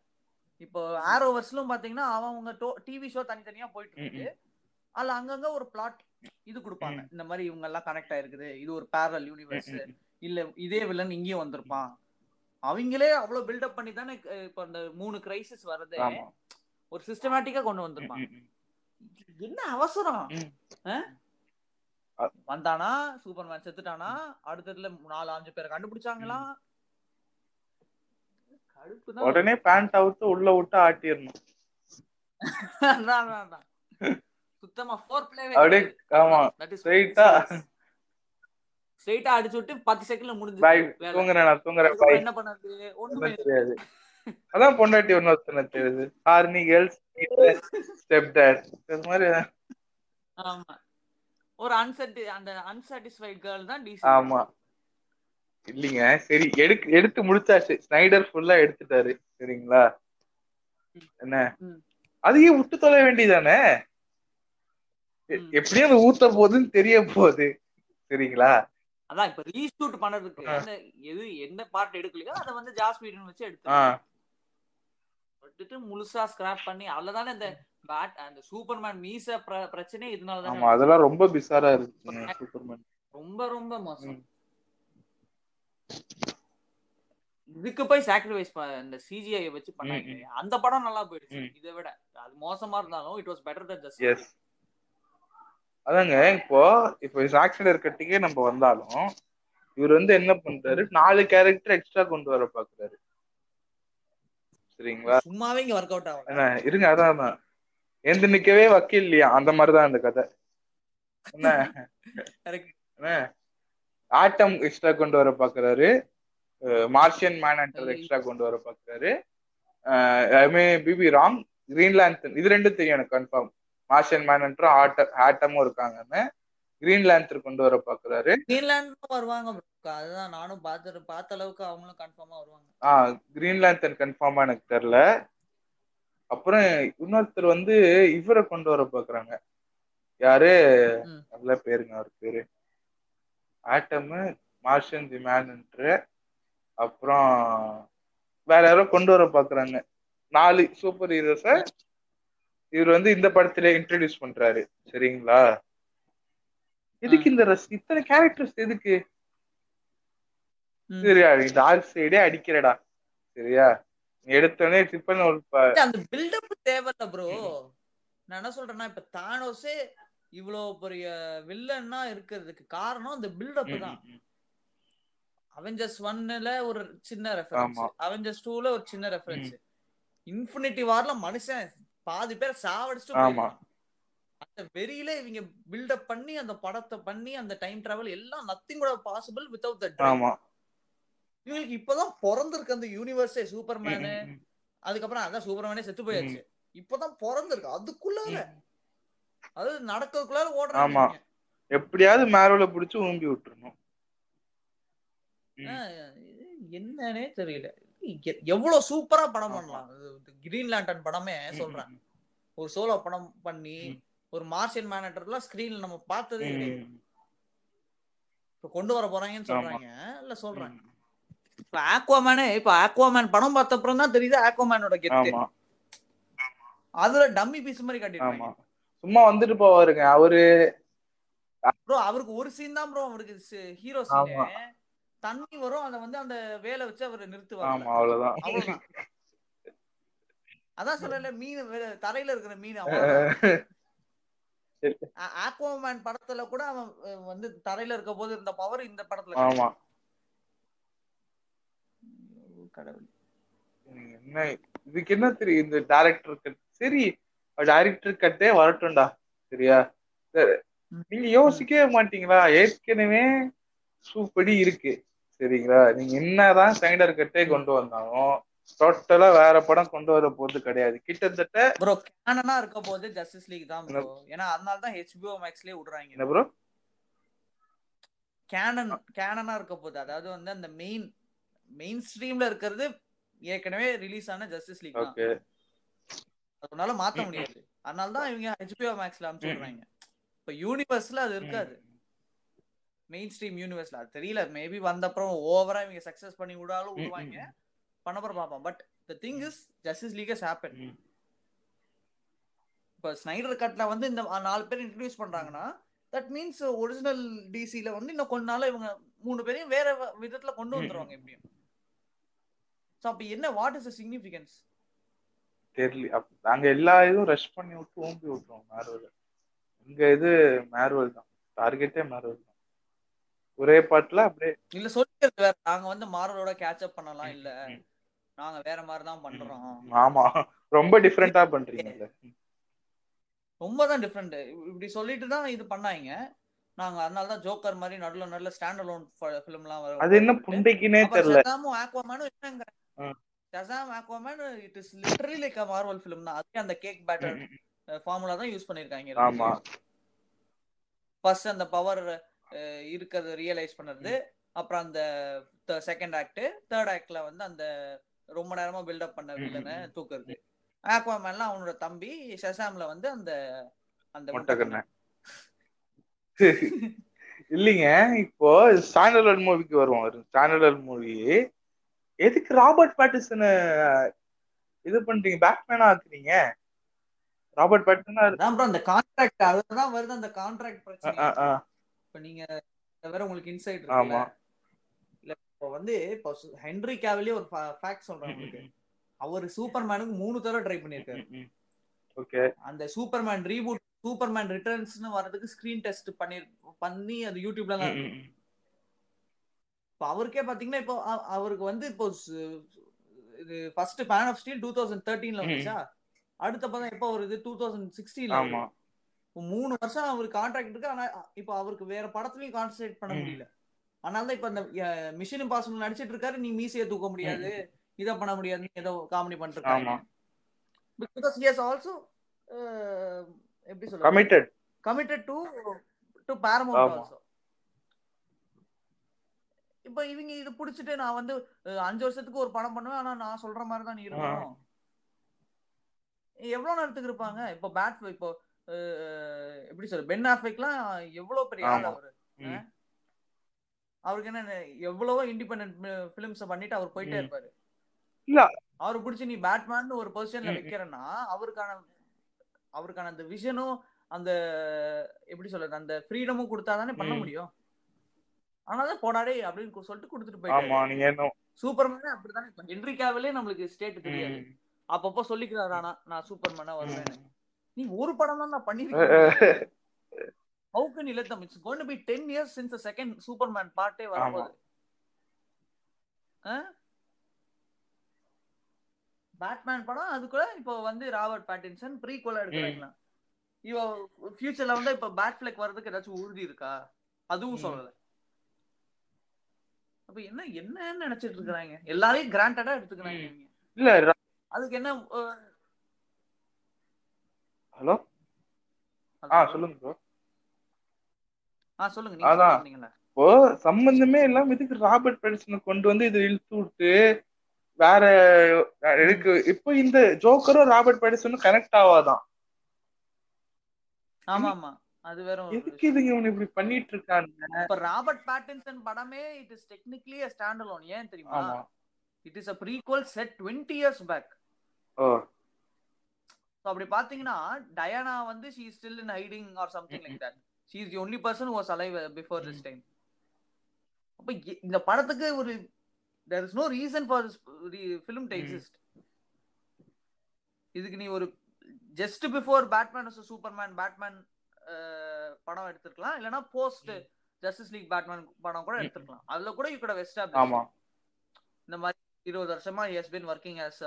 இப்போ ஆரோவர்ஸ்லும் பாத்தீங்கன்னா அவங்க டிவி ஷோ தனித்தனியா போயிட்டு இருக்கு. அதுல அங்கங்க ஒரு பிளாட் இது கொடுப்பாங்க. இந்த மாதிரி இவங்க எல்லாம் கனெக்ட் ஆயிருக்குது. இது ஒரு பேரல் யூனிவர்ஸ் இல்ல இதே வில்லன் இங்கேயும் வந்திருப்பான். அவங்களே அவ்வளவு பில்டப் பண்ணி தானே இப்ப அந்த மூணு கிரைசிஸ் வர்றதே ஒரு சிஸ்டமேட்டிக்கா கொண்டு ம், என்ன அவசரம்? வந்தானா சூப்பர்மேன் செத்துட்டானா அடுத்ததுல நாலு அஞ்சு பேரை கண்டுபிடிச்சாங்களா? உடனே பேண்ட் அவுத்து உள்ள விட்டு ஆட்டிடணும். சுத்தமா ஃபோர் பிளேவே அப்படியே ஆமா. ஆ. ஸ்ட்ரைட்டா அடிச்சு விட்டு பத்து செகண்ட்ல முடிஞ்சு தூங்குறேன். தூங்குறேன் என்ன பண்ணது? ஒண்ணுமே. தெரியாது. அதான் பொண்டாட்டி ஒன்னு ஒருத்தனை தெரியுது. ஆர்மி கேர்ள்ஸ் ஸ்டெப் டேட் இது மாதிரி ஆமா. ஒரு அன்செட்டி அந்த அன்சாட்டிஸ்ஃபைட் கேர்ள் தான் டிசி ஆமா. இல்லைங்க சரி எடுக்க எடுத்து முடிச்சாச்சு. ஸ்னைடர் ஃபுல்லா எடுத்துட்டாரு. சரிங்களா? என்ன. அதையே விட்டு தொலை வேண்டியதானே. எப்படியும் அது ஊத்த போகுதுன்னு தெரிய போகுது. சரிங்களா? அதான் இப்ப ரீஷூட் பண்ணதுக்கு ஆ. அந்த எது என்ன பார்ட் எடுக்கலையோ அதை வந்து ஜாஸ் வீடன் வச்சு எடுத்து விட்டுட்டு முழுசா ஸ்கிராப் பண்ணி அவ்வளவுதானே இந்த பேட் அந்த சூப்பர்மேன் மீச பிர- பிரச்சனை இதனால தானே அதெல்லாம் ரொம்ப பிசாரா இருக்கு சூப்பர்மேன் ரொம்ப ரொம்ப மோசம். இதுக்கு போய் சாக்ரிஃபைஸ் இந்த சிஜிஐ வச்சு பண்ணாங்க? அந்த படம் நல்லா போயிடுச்சு. இதை விட அது மோசமா இருந்தாலும் it was better than just அதாங்க இப்போ இப்போ சாக்ஸ்னர் கட்டிக்கே நம்ம வந்தாலும் இவர் வந்து என்ன பண்றாரு? நாலு கேரக்டர் எக்ஸ்ட்ரா கொண்டு வர பாக்குறாரு. சரிங்களா? சும்மாவே இங்க ஒர்க் அவுட் என்ன இருங்க அதான் தான் எந்த நிக்கவே வக்கீல் இல்லையா? அந்த மாதிரிதான் இந்த கதை. என்ன ஆட்டம் எக்ஸ்ட்ரா கொண்டு வர பாக்குறாரு. மார்ஷியன் மேன் எக்ஸ்ட்ரா கொண்டு வர பாக்குறாரு. பிபி ராங் கிரீன்லாந்தன் இது ரெண்டும் தெரியும் எனக்கு கன்ஃபார்ம் மார்ஷியன் மேன் ஆட்டம் ஆட்டமும் இருக்காங்கன்னு கிரீன்லாந்தர் கொண்டு வர பாக்குறாரு கிரீன்லாண்ட் வருவாங்க. அதுதான் நானும் பார்த்து பார்த்த அளவுக்கு அவங்களும் கன்ஃபார்மா வருவாங்க. ஆ கிரீன்லாந்தன் கன்ஃபார்மா எனக்கு தெரியல. அப்புறம் இன்னொருத்தர் வந்து இவரை கொண்டு வர பாக்குறாங்க யாரு. நல்ல பேருங்க அவர் பேரு. ஆட்டம் மார்ஷன் தி மேன்ன்ற அப்புறம் வேற யாரோ கொண்டு வர பாக்குறாங்க நாலு சூப்பர் ஹீரோஸ இவர் வந்து இந்த படத்துல இன்ட்ரடியூஸ் பண்றாரு. சரிங்களா? எதுக்கு இந்த ரஸ் இத்தனை கேரக்டர்ஸ் எதுக்கு. சரியா? டார்க் சைடே அடிக்கிறடா. சரியா? எடுத்தோடனே டிப்பன் ஒரு அந்த பில்டப் தேவையில்ல ப்ரோ நான் என்ன சொல்றேன்னா இப்ப தானோஸே இவ்வளவு பெரிய வில்லன்னா இருக்கிறதுக்கு காரணம் அந்த பில்டப் தான். அவெஞ்சர்ஸ் ஒன்னுல ஒரு சின்ன ரெஃபரன்ஸ். அவெஞ்சர்ஸ் டூல ஒரு சின்ன ரெஃபரன்ஸ் இன்ஃபினிட்டி வார்ல மனுஷன் பாதி பேர் சாவடிச்சுட்டு ஆமா. அந்த வெறியில இவங்க பில்டப் பண்ணி அந்த படத்தை பண்ணி அந்த டைம் டிராவல் எல்லாம் நத்திங் கூட பாசிபிள் வித்வுட் தட் ஆமா. இவங்களுக்கு இப்பதான் பிறந்திருக்கு அந்த யூனிவர்ஸே சூப்பர்மேனு. அதுக்கப்புறம் அதான் சூப்பர்மேனே செத்து போயாச்சு. இப்பதான் பிறந்திருக்கு. அதுக்குள்ளார. அது நடக்கிறதுக்குள்ளார. ஓடுறாங்க எப்படியாவது மேரோல புடிச்சு ஊம்பி விட்டுறணும். என்னன்னே தெரியல. எவ்வளவு சூப்பரா படம். பண்ணலாம். கிரீன் லேண்டன் படமே சொல்றேன். ஒரு சோலோ படம் பண்ணி. ஒரு மார்ஷியன் மேனேட்டர்லாம் ஸ்கிரீன்ல நம்ம பார்த்ததே இப்ப கொண்டு வர போறாங்கன்னு. சொல்றாங்க. இல்ல சொல்றேன். ம். இப்ப ஆக்வாமேனே இப்ப ஆக்வாமேன் படம் பார்த்த அப்புறம் தான் தெரியுது ஆக்வாமேனோட கெத்து அதுல டம்மி பீஸ் மாதிரி காட்டிருக்காங்க சும்மா வந்துட்டு போவாருங்க. அவரு ப்ரோ அவருக்கு ஒரு சீன் தான் ப்ரோ அவருக்கு ஹீரோ. சீன் தண்ணி வரும் அத வந்து அந்த வேலை வச்சு அவர் நிறுத்துவாங்க அவ்வளவுதான். அதான் சொல்லல மீன் தரையில இருக்கிற மீன் ஆக்வாமேன் படத்துல கூட அவன் வந்து தரையில இருக்க போது இருந்த பவர் இந்த படத்துல ஆமா. கடவுள். என்ன இதுக்கு என்ன தெரியும் இந்த டைரக்டர் கட் சரி டைரக்டர் கட்டே வரட்டும்டா சரியா? சரி. நீங்க யோசிக்கவே மாட்டீங்களா? ஏற்கனவே சூப்படி இருக்கு. சரிங்களா? நீங்க என்னதான் சைடர் கட்டே கொண்டு வந்தாலும் டோட்டலா வேற படம் கொண்டு வர போறது கிடையாது. கிட்டத்தட்ட ப்ரோ கேனனா இருக்க போது ஜஸ்டிஸ் லீக் தான் ப்ரோ ஏன்னா அதனால தான் ஹெச்பிஓ மேக்ஸ்லயே விடுறாங்க. என்ன ப்ரோ கேனன் கேனனா இருக்க போது அதாவது வந்து அந்த மெயின் மெயின் ஸ்ட்ரீம்ல இருக்கிறது ஏற்கனவே ரிலீஸ் ஆன ஜஸ்டிஸ் லீக் தான். அதனால மாத்த முடியாது. அதனால தான் இவங்க ஹெச்பிஓ மேக்ஸ்ல அனுப்பிச்சு விடுறாங்க. இப்ப யூனிவர்ஸ்ல அது இருக்காது. மெயின் ஸ்ட்ரீம் யூனிவர்ஸ்ல அது தெரியல. மேபி வந்த அப்புறம் ஓவரா இவங்க சக்சஸ் பண்ணி விடாலும் விடுவாங்க. பண்ண அப்புறம் பார்ப்போம். But the thing is Justice League is happen. இப்ப ஸ்னைடர் கட்ல வந்து இந்த நாலு பேர் இன்ட்ரடியூஸ் பண்றாங்கன்னா தட் மீன்ஸ் ஒரிஜினல் டிசில வந்து இன்னும் கொஞ்ச நாள் இவங்க மூணு பேரையும் வேற விதத்துல கொண்டு. வந்துருவாங்க எப்படியும். சோ அப்ப என்ன வாட் இஸ் சிக்னிபிகன்ஸ் தெரியல. நாங்க எல்லா இதுவும் ரஷ் பண்ணி விட்டு ஓம்பி விட்டுருவோம் மேர்வல் இங்க இது மேர்வல் தான். டார்கெட்டே மேர்வல் தான். ஒரே பாட்டுல அப்படியே இல்ல சொல்லிக்கிறது வேற. நாங்க வந்து மாரலோட கேட்ச் அப் பண்ணலாம் இல்ல. நாங்க வேற மாதிரி தான் பண்றோம். ஆமா. ரொம்ப டிஃப்ரெண்டா பண்றீங்கல்ல. ரொம்ப தான் டிஃப்ரெண்ட் இப்படி சொல்லிட்டு தான் இது பண்ணாங்க. நாங்க அதனால தான் ஜோக்கர் மாதிரி நடுல நடுல ஸ்டாண்ட் அலோன் ஃபிலிம்லாம் வரும் அது என்ன புண்டைக்குனே தெரியல. ஷசாமும் ஆக்வாமேனும் என்னங்க? ஆ. Shazam Aquaman it is literally like a Marvel film தான். அதுக்கு அந்த கேக் பேட்டர் ஃபார்முலா தான் யூஸ் பண்ணிருக்காங்க. ஆமா. ஃபர்ஸ்ட் அந்த பவர் இருக்கிறது ரியலைஸ் பண்ணது. அப்புறம் அந்த செகண்ட் ஆக்ட் தேர்ட் ஆக்ட்ல வந்து அந்த ரொம்ப நேரமா பில்டப் பண்ண வில்லனை. தூக்குறது. ஆக்வாமேன்லாம் அவனோட தம்பி ஷசாம்ல வந்து அந்த அந்த. இல்லைங்க இப்போ ஸ்டாண்டர்ட் மூவிக்கு வருவோம். ஸ்டாண்டர்ட் மூவி எதுக்கு ராபர்ட் பேட்டிசனை இது பண்றீங்க? பேட்மேனா ஆக்குறீங்க? ராபர்ட் பேட்டிசனா அந்த கான்ட்ராக்ட் அதுதான் வருது அந்த கான்ட்ராக்ட் பிரச்சனை இப்ப நீங்க வேற உங்களுக்கு இன்சைட் ஆமா. இருக்குல்ல இல்ல இப்போ வந்து இப்போ ஹென்ரி கேவிலே ஒரு ஃபேக்ட் சொல்றேன் உங்களுக்கு. அவர் சூப்பர்மேனுக்கு மூணு தடவை ட்ரை பண்ணிருக்காரு ஓகே. அந்த சூப்பர்மேன் ரீபூட் சூப்பர்மேன் ரிட்டர்ன்ஸ்னு வரதுக்கு ஸ்கிரீன் டெஸ்ட் பண்ணி பண்ணி அது யூடியூப்ல தான் இருக்கு. இப்போ அவருக்கே பாத்தீங்கன்னா இப்போ அவருக்கு வந்து இப்போ இது first man of steel two thousand தேர்ட்டீன்ல. வந்துச்சா? அடுத்த படம் எப்போ வருது? டூ தௌசண்ட் சிக்ஸ்டீன்ல மூணு வருஷம் அவருக்கு கான்ட்ராக்ட் இருக்கு. ஆனா இப்போ அவருக்கு வேற படத்துலயும் கான்சென்ட்ரேட் பண்ண. முடியல. அதனால தான் இப்ப அந்த மிஷன் இம்பாசிபிள் நடிச்சிட்டு இருக்காரு. நீ மீசையை தூக்க முடியாது. இதை பண்ண முடியாது. ஏதோ காமெடி பண்ணிட்டு பிகாஸ் ஹி ஹஸ் ஆல்சோ எப்படி சொல்றது? Committed committed to to Paramount. Also இப்போ இவங்க இது புடிச்சிட்டு நான் வந்து அஞ்சு வருஷத்துக்கு ஒரு படம் பண்ணுவேன். ஆனா நான் சொல்ற மாதிரி தான் நீ இருக்கணும். எவ்வளவு நேரத்துக்கு இருப்பாங்க? இப்போ பேட் இப்போ எப்படி சொல்ற பென் ஆஃபெக்லாம் எவ்வளவு பெரிய ஆள். அவரு. அவருக்கு என்ன எவ்வளவோ இண்டிபெண்டன்ட் பிலிம்ஸ் பண்ணிட்டு அவர் போயிட்டே. இருப்பாரு இல்ல. அவரு பிடிச்சி நீ பேட்மேன் ஒரு பொசிஷன்ல. வைக்கிறன்னா அவருக்கான அவருக்கான அந்த விஷனும் அந்த எப்படி சொல்றது அந்த ஃப்ரீடமும் கொடுத்தாதானே பண்ண. முடியும் ஆனால போடாடே அப்படின்னு சொல்லிட்டு கொடுத்துட்டு என்ன சூப்பர்மேனே அப்படிதானே ஹென்ரி கேவலே நம்மளுக்கு ஸ்டேட் தெரியாது. அப்பப்போ சொல்லிக்கிறாரு ஆனா நான் சூப்பர்மேனா வருவேன். நீ ஒரு படம் தான் நான் பண்ணிருக்கேன். How can you let them it's going to be 10 years since the second Superman பார்ட்டே வரப்போகுது பேட்மேன் படம் அதுக்குள்ள இப்போ வந்து ராபர்ட் பேட்டின்சன் ப்ரீக்வல் எடுக்கிறாங்களா? இவ ஃபியூச்சர்ல வந்து இப்ப பேட் ஃபிளக் வர்றதுக்கு ஏதாச்சும் உறுதி இருக்கா? அதுவும். சொல்லல. அப்ப என்ன என்ன நினைச்சிட்டு இருக்காங்க எல்லாரையும் கிராண்டடா எடுத்துக்கிறாங்க. இல்ல அதுக்கு என்ன ஹலோ? ஆ சொல்லுங்க ப்ரோ ஆ சொல்லுங்க. நீங்க அதான். சொன்னீங்கல்ல இப்போ சம்பந்தமே இல்லாம இதுக்கு ராபர்ட் பென்சனை கொண்டு வந்து இது இழுத்து விட்டு வேற எனக்கு இப்போ இந்த ஜோக்கரும் ராபர்ட் பென்சனும் கனெக்ட் ஆவாதான். ஆமா ஆமா. அது வேற எதுக்கு இதுங்க இவனு இப்படி பண்ணிட்டு இருக்காங்க இப்ப ராபர்ட் பேட்டின்சன் படமே it is technically stand alone ஏன் தெரியுமா? It is a prequel set 20 years back oh. So அப்படி பாத்தீங்கன்னா டயானா வந்து she still in hiding or something like that she is the only person was alive before this time அப்ப இந்த படத்துக்கு ஒரு there is no reason for film to. Exist இதுக்கு நீ ஒரு just before Batman Superman Batman படம் எடுத்திருக்கலாம். இல்லனா போஸ்ட். ஜஸ்டிஸ் லீக் பேட்மேன் படம் கூட ம். எடுத்திருக்கலாம். அதுல கூட யூ குட் வெஸ்ட் ஆமா. இந்த மாதிரி இருபது வருஷமா has been working as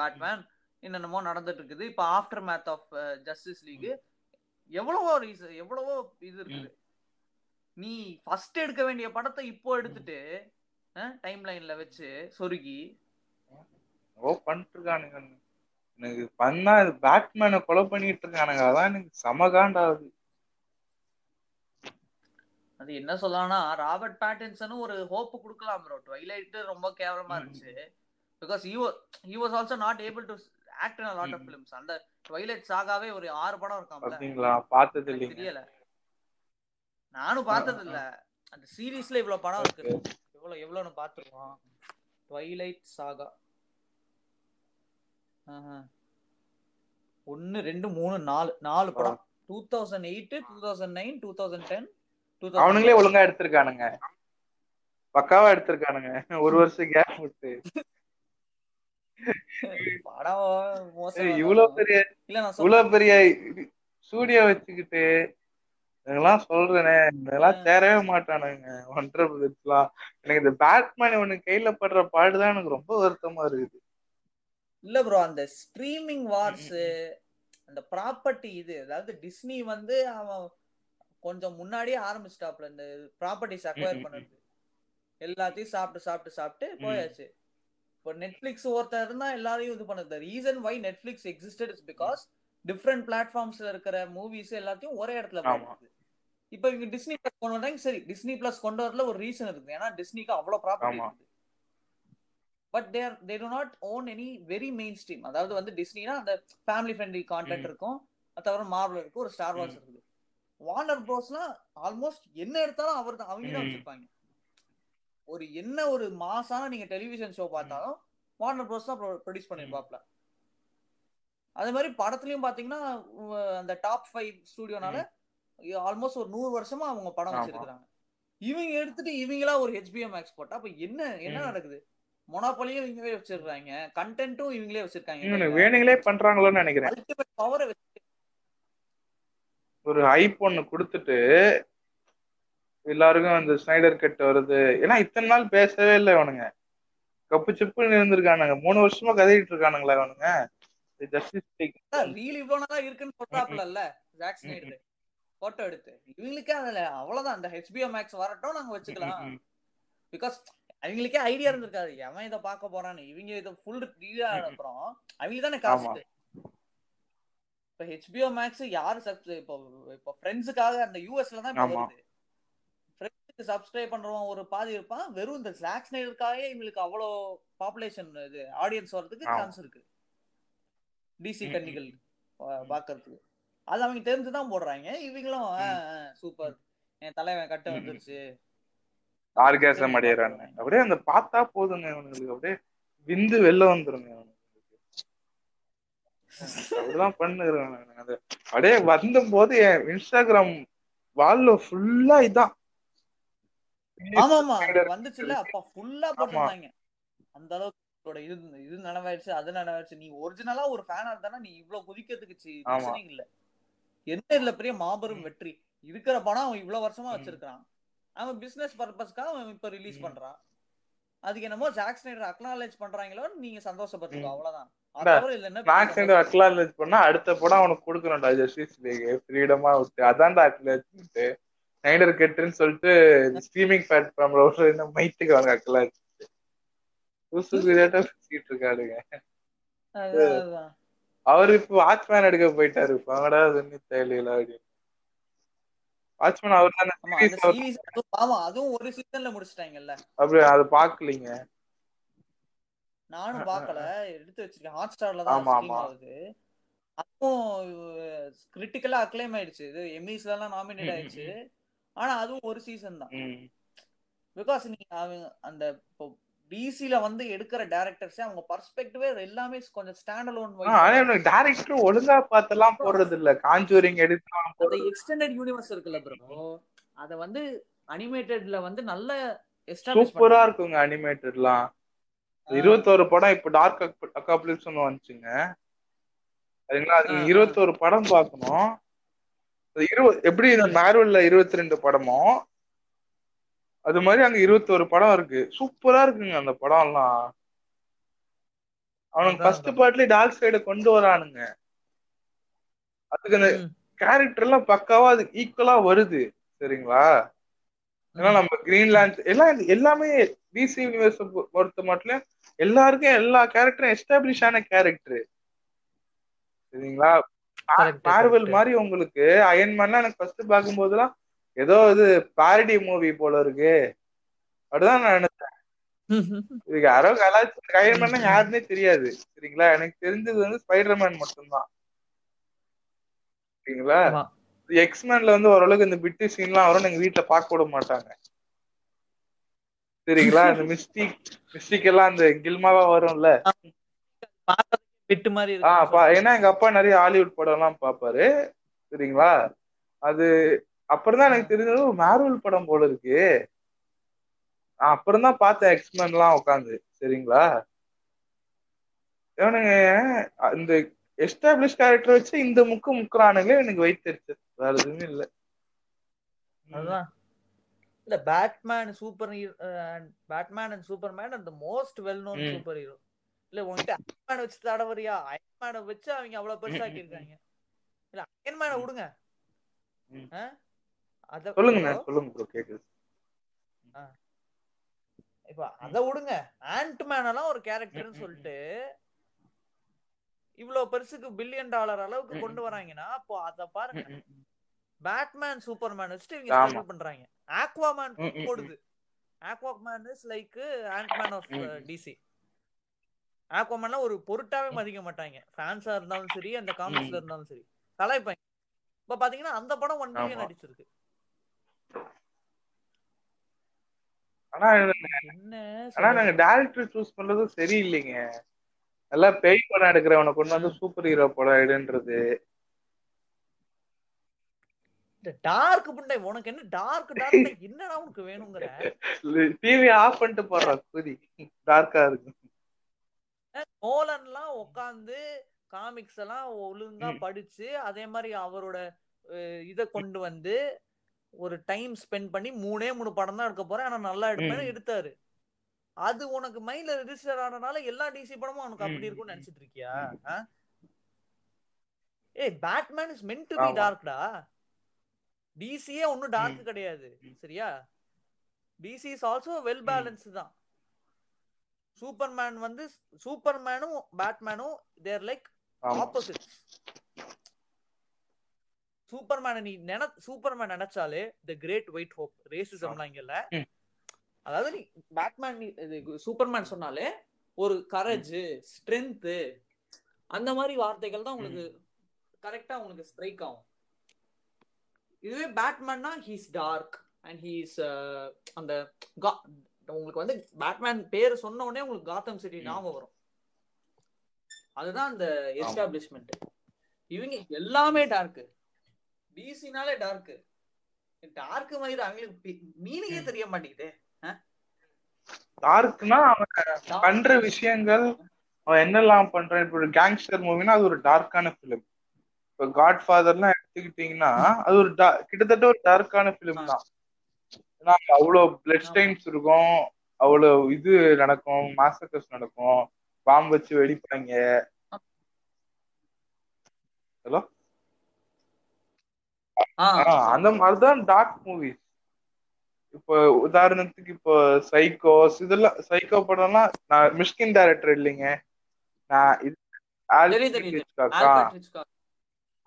Batman என்னென்னமோ நடந்துட்டு இருக்குது இப்போ aftermath of Justice League எவ்வளவோ ரீசன் எவ்வளவோ இது இருக்குது. நீ ஃபர்ஸ்ட் எடுக்க வேண்டிய படத்தை இப்போ எடுத்துட்டு டைம் லைன்ல வச்சு சொருகி. ஓ பண்ணிட்டு இருக்கானுங்க எனக்கு பண்ணா இது பேட்மேனை கொலை பண்ணிட்டு இருக்கானுங்க அதான் எனக்கு சமகாண்டாகுது அது என்ன சொல்லலாம்னா ராபர்ட் பேட்டின்சனும் ஒரு ஹோப் கொடுக்கலாம் ப்ரோ ட்வைலைட் ரொம்ப கேவலமா. இருந்துச்சு. Because he was also not able to act in lot of. Films அந்த ட்வைலைட் சாகாவே ஒரு ஆறு படம் இருக்காம்ல. பாத்தீங்களா பார்த்தது இல்லைங்க. தெரியல. நானும் பார்த்தது இல்ல அந்த சீரீஸ்ல இவ்வளவு படம் இருக்கு. எவ்வளவு எவ்வளவுன்னு பாத்துருவோம் ட்வைலைட் சாகா ஒன்னு ரெண்டு மூணு நாலு நாலு படம். Two thousand eight two thousand nine two thousand ten two அவனுங்களே ஒழுங்கா எடுத்திருக்கானுங்க. பக்காவா எடுத்திருக்கானுங்க. ஒரு வருஷம் கேப் விட்டு படம் இவ்வளவு பெரிய இல்ல நான் சொல்றேன் இவ்வளவு பெரிய ஸ்டூடியோ வச்சுக்கிட்டு இதெல்லாம் சொல்றேனே. இதெல்லாம் சேரவே மாட்டானுங்க. ஒன்றரை புதுசுலாம் எனக்கு இந்த பேட்மேன் இவனுக்கு கையில படுற பாடுதான் எனக்கு ரொம்ப வருத்தமா இருக்குது. இல்ல ப்ரோ அந்த ஸ்ட்ரீமிங் வார்ஸ் அந்த ப்ராப்பர்ட்டி இது அதாவது டிஸ்னி வந்து அவன் கொஞ்சம் முன்னாடியே ஆரம்பிச்சிட்டாப்ல இந்த ப்ராப்பர்ட்டிஸ் அக்வயர் பண்ணது எல்லாத்தையும் சாப்பிட்டு சாப்பிட்டு சாப்பிட்டு. போயாச்சு. இப்போ நெட்ஃபிளிக்ஸ் ஒருத்தர் இருந்தா எல்லாரையும் இது பண்ணது reason why Netflix existed is because different பிளாட்ஃபார்ம்ஸ்ல இருக்கிற மூவிஸ் எல்லாத்தையும் ஒரே இடத்துல. போடுது இப்போ இவங்க டிஸ்னி பிளஸ் கொண்டு வந்தாங்க சரி டிஸ்னி பிளஸ் கொண்டு வரல ஒரு ரீசன் இருக்குது ஏன்னா டிஸ்னிக்கு அவ்வளவு ப்ராப்பர்ட்டி ஆமா. இருக்குது but there they do not own any very mainstream அதாவது வந்து டிஸ்னினா அந்த ஃபேமிலி ஃப்ரெண்ட்லி கான்டென்ட். இருக்கும் அது தவிர மார்வல் இருக்கு ஒரு ஸ்டார் வார்ஸ். இருக்குது வார்னர் ப்ரோஸ்லாம் ஆல்மோஸ்ட் என்ன எடுத்தாலும் அவர் தான் அவங்க தான். வச்சிருப்பாங்க ஒரு என்ன ஒரு மாசான நீங்க டெலிவிஷன் ஷோ பார்த்தாலும் வார்னர் ப்ரோஸ் தான் ப்ரொடியூஸ் பண்ணிருப்பாப்ல. அதே மாதிரி படத்துலயும் பாத்தீங்கன்னா அந்த டாப் ஃபைவ் ஸ்டூடியோனால ஆல்மோஸ்ட் ஒரு நூறு வருஷமா அவங்க படம். வச்சிருக்காங்க இவங்க எடுத்துட்டு இவங்களா ஒரு ஹெச்பிஓ மேக்ஸ் போட்டா அப்ப என்ன என்ன. நடக்குது? மொனாப்பொலியும் இவங்களே வச்சிருக்காங்க கண்டென்ட்டும் இவங்களே வச்சிருக்காங்க. வேணுங்களே பண்றாங்களோன்னு நினைக்கிறேன். பவரை ஒரு ஹைப் ஒண்ணு கொடுத்துட்டு எல்லாருக்கும் அந்த ஸ்னைடர் கட் வருது. ஏன்னா இத்தனை நாள் பேசவே இல்லை இவனுங்க. கப்பு சிப்புன்னு இருந்திருக்கானுங்க. மூணு வருஷமா கதையிட்டு இருக்கானுங்களா இவனுங்க? ஜஸ்டிஸ் லீக் இவ்வளவு இருக்குன்னு சொல்றாப்ல ஜாக் ஸ்னைடர் போட்டோ எடுத்து. இவங்களுக்கே அதுல அவ்வளவுதான். அந்த ஹெச்பிஓ மேக்ஸ் வரட்டும் நாங்க வச்சுக்கலாம். பிகாஸ் அவங்களுக்கே ஐடியா இருந்திருக்காது. எவன் இதை பார்க்க போறான்னு. இவங்க இதை ஃபுல் ரீலா அப்புறம் அவங்களுக்கு தானே காசு. இப்ப ஹெச்பிஓ மேக்ஸ் யாரு சப் இப்போ இப்போ ஃப்ரெண்ட்ஸுக்காக அந்த யூஎஸ்ல தான் இப்ப. வருது. சப்ஸ்கிரைப் பண்றவன் ஒரு பாதி இருப்பான். வெறும் இந்த ஜாக் ஸ்னைடருக்காகவே இவங்களுக்கு அவ்வளோ பாப்புலேஷன் இது ஆடியன்ஸ் வர்றதுக்கு. சான்ஸ் இருக்கு. டிசி பா- பாக்குறதுக்கு. அது அவங்க தெரிஞ்சுதான் போடுறாங்க. இவங்களும் சூப்பர். என் தலைவன் கட்ட. வந்துருச்சு. ஆர்காசம் அடையறாங்க அப்படியே அந்த பார்த்தா போதுங்க அவனுங்களுக்கு அப்படியே விந்து வெளில வந்துருங்க. அப்படிதான் பண்ணுறேன் அப்படியே வந்த போது என் இன்ஸ்டாகிராம் வால்ல ஃபுல்லா இதான். ஆமா ஆமா வந்துச்சுல்ல. அப்பா ஃபுல்லா போட்டிருந்தாங்க. அந்த அளவுக்கு இது இது நடவாயிடுச்சு அது நடவாயிடுச்சு நீ ஒரிஜினலா ஒரு ஃபேனா இருந்தானா நீ இவ்வளவு குதிக்கிறதுக்கு இல்ல என்ன இதுல பெரிய மாபெரும் வெற்றி. இருக்கிற படம் அவன் இவ்வளவு வருஷமா. வச்சிருக்கான் அவன் பிசினஸ் பர்பஸ்க்காக அவன் இப்ப ரிலீஸ். பண்றான். அதுக்கு என்னமோ ஜாக் ஸ்னைடர் அக்னாலேஜ் பண்றாங்களோ நீங்க சந்தோஷப்பட்டுக்கோ. அவ்வளவுதான்? அக்லாலேஜ் பண்ணா அடுத்த படம் அவனுக்கு கொடுக்கணும்டா. ஜஸ்டிஸ் லீக் ஃப்ரீடமா விட்டு. அதான்டா அக்லாலேஜ் நைடர் கெட்டுன்னு சொல்லிட்டு ஸ்ட்ரீமிங் பிளாட்ஃபார்ம்ல ஒரு என்ன மைத்துக்கு அவங்க அக்லாலேஜ் புதுசு புதுசாக பேசிட்டு இருக்காருங்க. அவர் இப்ப வாட்ச்மேன் எடுக்க போயிட்டாரு. இப்ப அவங்கடா அதுன்னு தெரியல அப்படின்னு. வாட்ச்மேன் அவர் ஆமா அதுவும் ஒரு சீசன்ல முடிச்சிட்டாங்கல்ல. அப்படி அதை பாக்கலீங்க நானும் பார்க்கல எடுத்து வச்சிருக்கேன். ஹாட் ஸ்டார்ல தான் ஆமா, ஆமா. ஆகுது. அதுவும் கிரிட்டிக்கலா அக்ளைம் ஆயிடுச்சு. இது எம்இஸ்ல எல்லாம் நாமினேட் ஆயிடுச்சு. ஆனா அதுவும் ஒரு சீசன் தான். பிகாஸ் நீ அவங்க அந்த இப்போ டிசில வந்து எடுக்கிற டேரக்டர்ஸ் அவங்க பர்ஸ்பெக்டிவே எல்லாமே கொஞ்சம் ஸ்டாண்ட் அலோன் டேரக்டர் ஒழுங்கா பார்த்தெல்லாம் போடுறது இல்ல காஞ்சூரிங் எடுத்து அந்த எக்ஸ்டெண்டட் யூனிவர்ஸ் இருக்குல்ல ப்ரோ அத வந்து அனிமேட்டட்ல வந்து நல்ல சூப்பரா இருக்குங்க அனிமேட்டட்லாம் இருபத்தோரு படம் இப்ப டார்க் அக்காப்ளிப்ஸ் ஒன்று வந்துச்சுங்க. சரிங்களா? அது. இருபத்தோரு படம் பார்க்கணும். இருபது எப்படி இந்த மேர்வல்ல இருபத்தி ரெண்டு படமோ அது மாதிரி அங்க இருபத்தோரு படம் இருக்கு. சூப்பரா இருக்குங்க அந்த படம் எல்லாம் அவனுக்கு ஃபர்ஸ்ட் அதான். பார்ட்லயே டார்க் சைடு கொண்டு வரானுங்க. அதுக்கு அந்த கேரக்டர் எல்லாம் பக்காவா அது ஈக்குவலா வருது சரிங்களா? ஏன்னா நம்ம கிரீன்லாண்ட் எல்லாம் எல்லாமே டிசி யூனிவர்ஸ் பொறுத்த மட்டும் எல்லாருக்கும் எல்லா கேரக்டரும் எஸ்டாப்ளிஷ் ஆன கேரக்டர் சரிங்களா? மார்வல். மாதிரி உங்களுக்கு அயன்மேன்லாம் எனக்கு ஃபர்ஸ்ட் பார்க்கும்போதெல்லாம் ஏதோ இது பாரடி மூவி போல இருக்கு. அப்படிதான் நான் நினைச்சேன். இதுக்கு யாரோ கலாச்சார அயன்மேன் யாருன்னே தெரியாது. சரிங்களா? எனக்கு தெரிஞ்சது வந்து ஸ்பைடர்மேன் மட்டும்தான். சரிங்களா. எக்ஸ்மேன்ல வந்து ஓரளவுக்கு இந்த பிட்டு சீன்லாம் வரும் எங்க வீட்டுல பார்க்க விட மாட்டாங்க. சரிங்களா? இந்த மிஸ்டிக் மிஸ்டிக் எல்லாம் அந்த கில்மாவா வரும்ல? பிட்டு மாதிரி ஏன்னா எங்க அப்பா நிறைய ஹாலிவுட் படம் எல்லாம் பாப்பாரு சரிங்களா? அது அப்புறம் தான் எனக்கு தெரிஞ்சது மார்வல் படம் போல இருக்கு. அப்புறம் தான் பார்த்தேன் எக்ஸ்மேன் எல்லாம் உட்காந்து. சரிங்களா? இவனுங்க இந்த எஸ்டாப்ளிஷ் கேரக்டர் வச்சு இந்த முக்கு முக்குறானுங்களே எனக்கு வைத்திருச்சு வேற எதுவுமே இல்ல. அதுதான் இல்ல Batman super Batman and Superman அந்த most well known. Super hero இல்ல உன்கிட்ட அயன்மேன் வச்சு தடவரியா அயன்மேனை வச்சு அவங்க அவ்வளவு பெருசாக்கி இருக்காங்க இல்ல அயன்மேனை. விடுங்க? அத சொல்லுங்க சொல்லுங்க ப்ரோ கேக்குது இப்ப அத விடுங்க ஆண்ட்மேன் எல்லாம் ஒரு கேரக்டர்னு சொல்லிட்டு இவ்வளவு பெருசுக்கு பில்லியன் டாலர் அளவுக்கு கொண்டு. வராங்கன்னா அப்போ அத பாருங்க. பேட்மேன் சூப்பர்மேன் வச்சுட்டு இவங்க. ஸ்பெஷல் பண்றாங்க ஆக்வாமேன். போடுது Aquaman is like Ant Man of. DC ஆக்வாமேன்லாம் ஒரு பொருட்டாவே மதிக்க மாட்டாங்க. ஃபேன்ஸா இருந்தாலும் சரி அந்த காமிக்ஸ்ல. இருந்தாலும் சரி. கலாய்ப்பாங்க. இப்ப பாத்தீங்கன்னா அந்த படம் ஒன் பில்லியன் ஆமா. அடிச்சிருக்கு. ஆனா நாங்க டேரக்டர் சூஸ் பண்றது சரியில்லைங்க. நல்லா பேய் படம் எடுக்கிறவனை கொண்டு வந்து சூப்பர் ஹீரோ படம் எடுன்றது. டார்க் புண்டை உனக்கு என்ன டார்க் டார்க் என்னடா உனக்கு வேணுங்கிற? டிவி ஆஃப் பண்ணிட்டு போடுறான் டார்க்கா இருக்கு. நோலன்லாம் உட்காந்து காமிக்ஸ் எல்லாம் ஒழுங்கா. படிச்சு அதே மாதிரி அவரோட இத கொண்டு வந்து ஒரு டைம் ஸ்பெண்ட் பண்ணி மூணே மூணு படம் தான் எடுக்க போறேன் ஆனா நல்லா எடுப்பேன்னு ம். எடுத்தாரு அது உனக்கு மைண்ட்ல ரெஜிஸ்டர் ஆனனால எல்லா டிசி படமும் உனக்கு அப்படி. இருக்கும்னு நினைச்சிட்டு இருக்கியா? ஏய் Batman is meant to be. டார்க்டா டிசியே ஒன்னும் டார்க் கிடையாது. சரியா DC is also well balanced தான் சூப்பர்மேன் வந்து சூப்பர்மேனும் பேட்மேனும் தேர் லைக் ஆப்போசிட் சூப்பர்மேனை நீ நின சூப்பர்மேன் நினைச்சாலே த கிரேட் ஒயிட் ஹோப் ரேசிசம்லாம் இங்க இல்ல. அதாவது நீ பேட்மேன் நீ இது சூப்பர்மேன் சொன்னாலே ஒரு கரேஜ் ஸ்ட்ரென்த் அந்த மாதிரி வார்த்தைகள் தான் உங்களுக்கு கரெக்டா உங்களுக்கு ஸ்ட்ரைக் ஆகும். இதுவே பேட்மேன்னா ஹீஸ் டார்க் அண்ட் ஹீஸ் அந்த கா- உங்களுக்கு வந்து பேட்மேன் பேர் சொன்ன உடனே உங்களுக்கு காத்தம் சிட்டி. ஞாபகம் வரும். அதுதான் அந்த எஸ்டாப்ளிஷ்மெண்ட் இவங்க எல்லாமே டார்க் டிசினாலே டார்க் டார்க் மாதிரி அவங்களுக்கு மீனிங்கே தெரிய மாட்டேங்குது. டார்க்னா அவன் பண்ற விஷயங்கள் அவன் என்னெல்லாம் பண்றான் இப்போ கேங்ஸ்டர் மூவினா அது ஒரு டார்க்கான ஃபிலிம் இப்போ காட் ஃபாதர்லாம் எடுத்துக்கிட்டீங்கன்னா அது ஒரு கிட்டத்தட்ட ஒரு டார்க்கான ஃபிலிம் தான். ஏன்னா அவ்வளோ பிளட் ஸ்டைன்ஸ் இருக்கும். அவ்வளோ இது நடக்கும். மாசக்கஸ் நடக்கும். பாம்பு வச்சு வெடிப்பாங்க. ஹலோ அந்த மாதிரிதான் டார்க் மூவிஸ் இப்போ உதாரணத்துக்கு இப்போ சைக்கோஸ் இதெல்லாம் சைக்கோ படம்லாம் நான் மிஷ்கின் டைரக்டர் இல்லைங்க. நான் இது.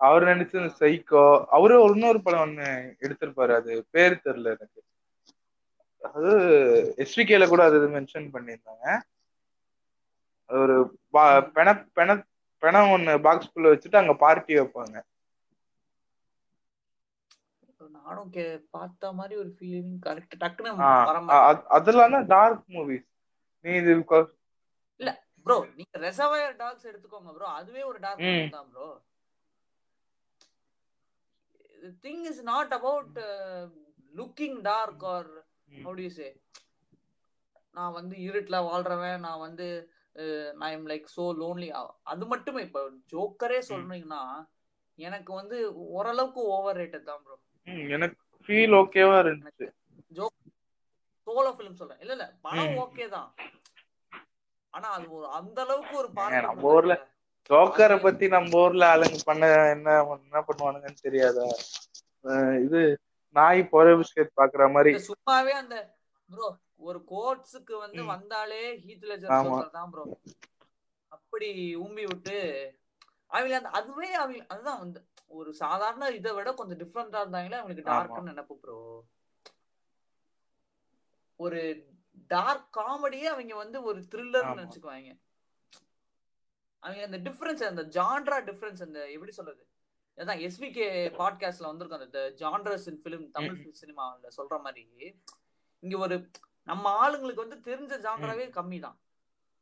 அவர் நடிச்ச சைக்கோ அவரு இன்னொரு படம் ஒண்ணு எடுத்திருப்பாரு. அது பேர் தெரியல எனக்கு. அது எஸ்விகேல கூட அது மென்ஷன் பண்ணியிருந்தாங்க. அது ஒரு பெண பெண பெணம் ஒண்ணு பாக்ஸ்குள்ள வச்சுட்டு அங்க பார்ட்டி வைப்பாங்க. நானும் கே பார்த்த மாதிரி ஒரு ஃபீலிங் கரெக்ட் டக்குன்னு அதெல்லாம் தான் டார்க் மூவிஸ் நீ இது கொ- ப்ரோ நீங்க ரெசர்வாயர் டாக்ஸ் எடுத்துக்கோங்க ப்ரோ அதுவே ஒரு டார்க் ம். தான் bro thing is not about looking dark or how do you say? நான் வந்து இருட்டுல வாழ்றவன் நான் வந்து I am like so lonely அது மட்டுமே இப்ப ஜோக்கரே சொல்றீங்கன்னா எனக்கு வந்து ஓரளவுக்கு ஓவர் ரேட்டட் தான் ப்ரோ எனக்கு ஃபீல் ஓகேவா இருந்துச்சு. சோலோ ஃபிலிம் சொல்றேன். இல்ல இல்ல படம். ஓகே தான். ஆனா அது ஒரு அந்த அளவுக்கு ஒரு பார்வை நம்ம ஊர்ல ஜோக்கரை பத்தி நம்ம ஊர்ல ஆளுங்க பண்ண என்ன என்ன பண்ணுவானுங்கன்னு தெரியாதா? இது நாய் பொற பிஸ்கெட் பாக்குற மாதிரி சும்மாவே அந்த ப்ரோ ஒரு கோட்ஸுக்கு வந்து. வந்தாலே ஹீத் லெஜர். தான் ப்ரோ அப்படி ஊம்பி விட்டு அவங்க அந்த அதுவே அவங்க அதுதான் வந்து ஒரு சாதாரண இதை விட கொஞ்சம் டிஃப்ரெண்டா இருந்தாங்களே அவங்களுக்கு. டார்க்னு நினைப்பு ப்ரோ ஒரு டார்க் காமெடியே அவங்க வந்து ஒரு த்ரில்லர் ஆமா. நினைச்சுக்குவாங்க அவங்க அந்த டிஃபரன்ஸ் அந்த ஜான்ரா டிஃபரன்ஸ் அந்த எப்படி சொல்றது அதான் எஸ்விகே பாட்காஸ்ட்ல வந்திருக்கும் அந்த ஜான்ரஸ் இன் ஃபிலிம் தமிழ் சினிமால சொல்ற மாதிரி இங்க ஒரு நம்ம ஆளுங்களுக்கு வந்து தெரிஞ்ச ஜான்ராவே கம்மி தான்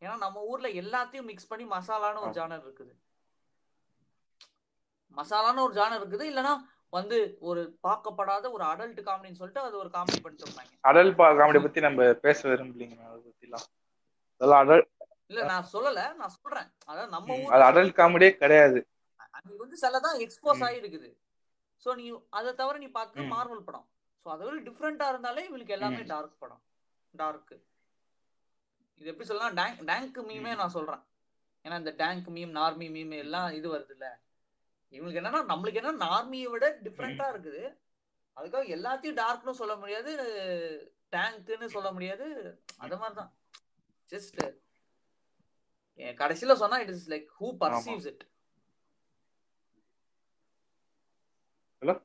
ஏன்னா நம்ம ஊர்ல எல்லாத்தையும் மிக்ஸ் பண்ணி மசாலான்னு ஒரு. ஜானர் இருக்குது. மசாலான்னு ஒரு ஜானர் இருக்குது இல்லனா வந்து ஒரு பார்க்கப்படாத ஒரு அடல்ட் காமெடின்னு சொல்லிட்டு அது ஒரு காமெடி பண்ணிட்டு இருந்தாங்க அடல் காமெடி பத்தி நம்ம பேச விரும்பலீங்க அதை பத்திலாம். அதெல்லாம் இல்ல நான் சொல்லல நான் சொல்றேன். அதாவது நம்ம அது ஊர்ல அடல் காமெடியே கிடையாது. அங்க வந்து சிலதான் எக்ஸ்போஸ். ஆகிருக்குது சோ நீ அதை தவிர நீ பார்க்க. மார்வல் படம். சோ அதை விட டிஃப்ரெண்டா இருந்தாலே இவங்களுக்கு எல்லாமே. டார்க் படம். டார்க் இது எப்படி சொல்லலாம் டேங்க் டேங்க் மீமே. நான் சொல்றேன். ஏன்னா இந்த டேங்க் மீம் நார்மி மீம் எல்லாம் இது வருது இல்ல இவங்களுக்கு என்னன்னா நம்மளுக்கு என்ன நார்மியை விட டிஃப்ரெண்டா இருக்குது. அதுக்காக எல்லாத்தையும் டார்க்னு சொல்ல முடியாது டேங்க்னு சொல்ல முடியாது. அது மாதிரிதான். ஜஸ்ட் கடைசியில சொன்னா it is like who perceives it Hello? ஆ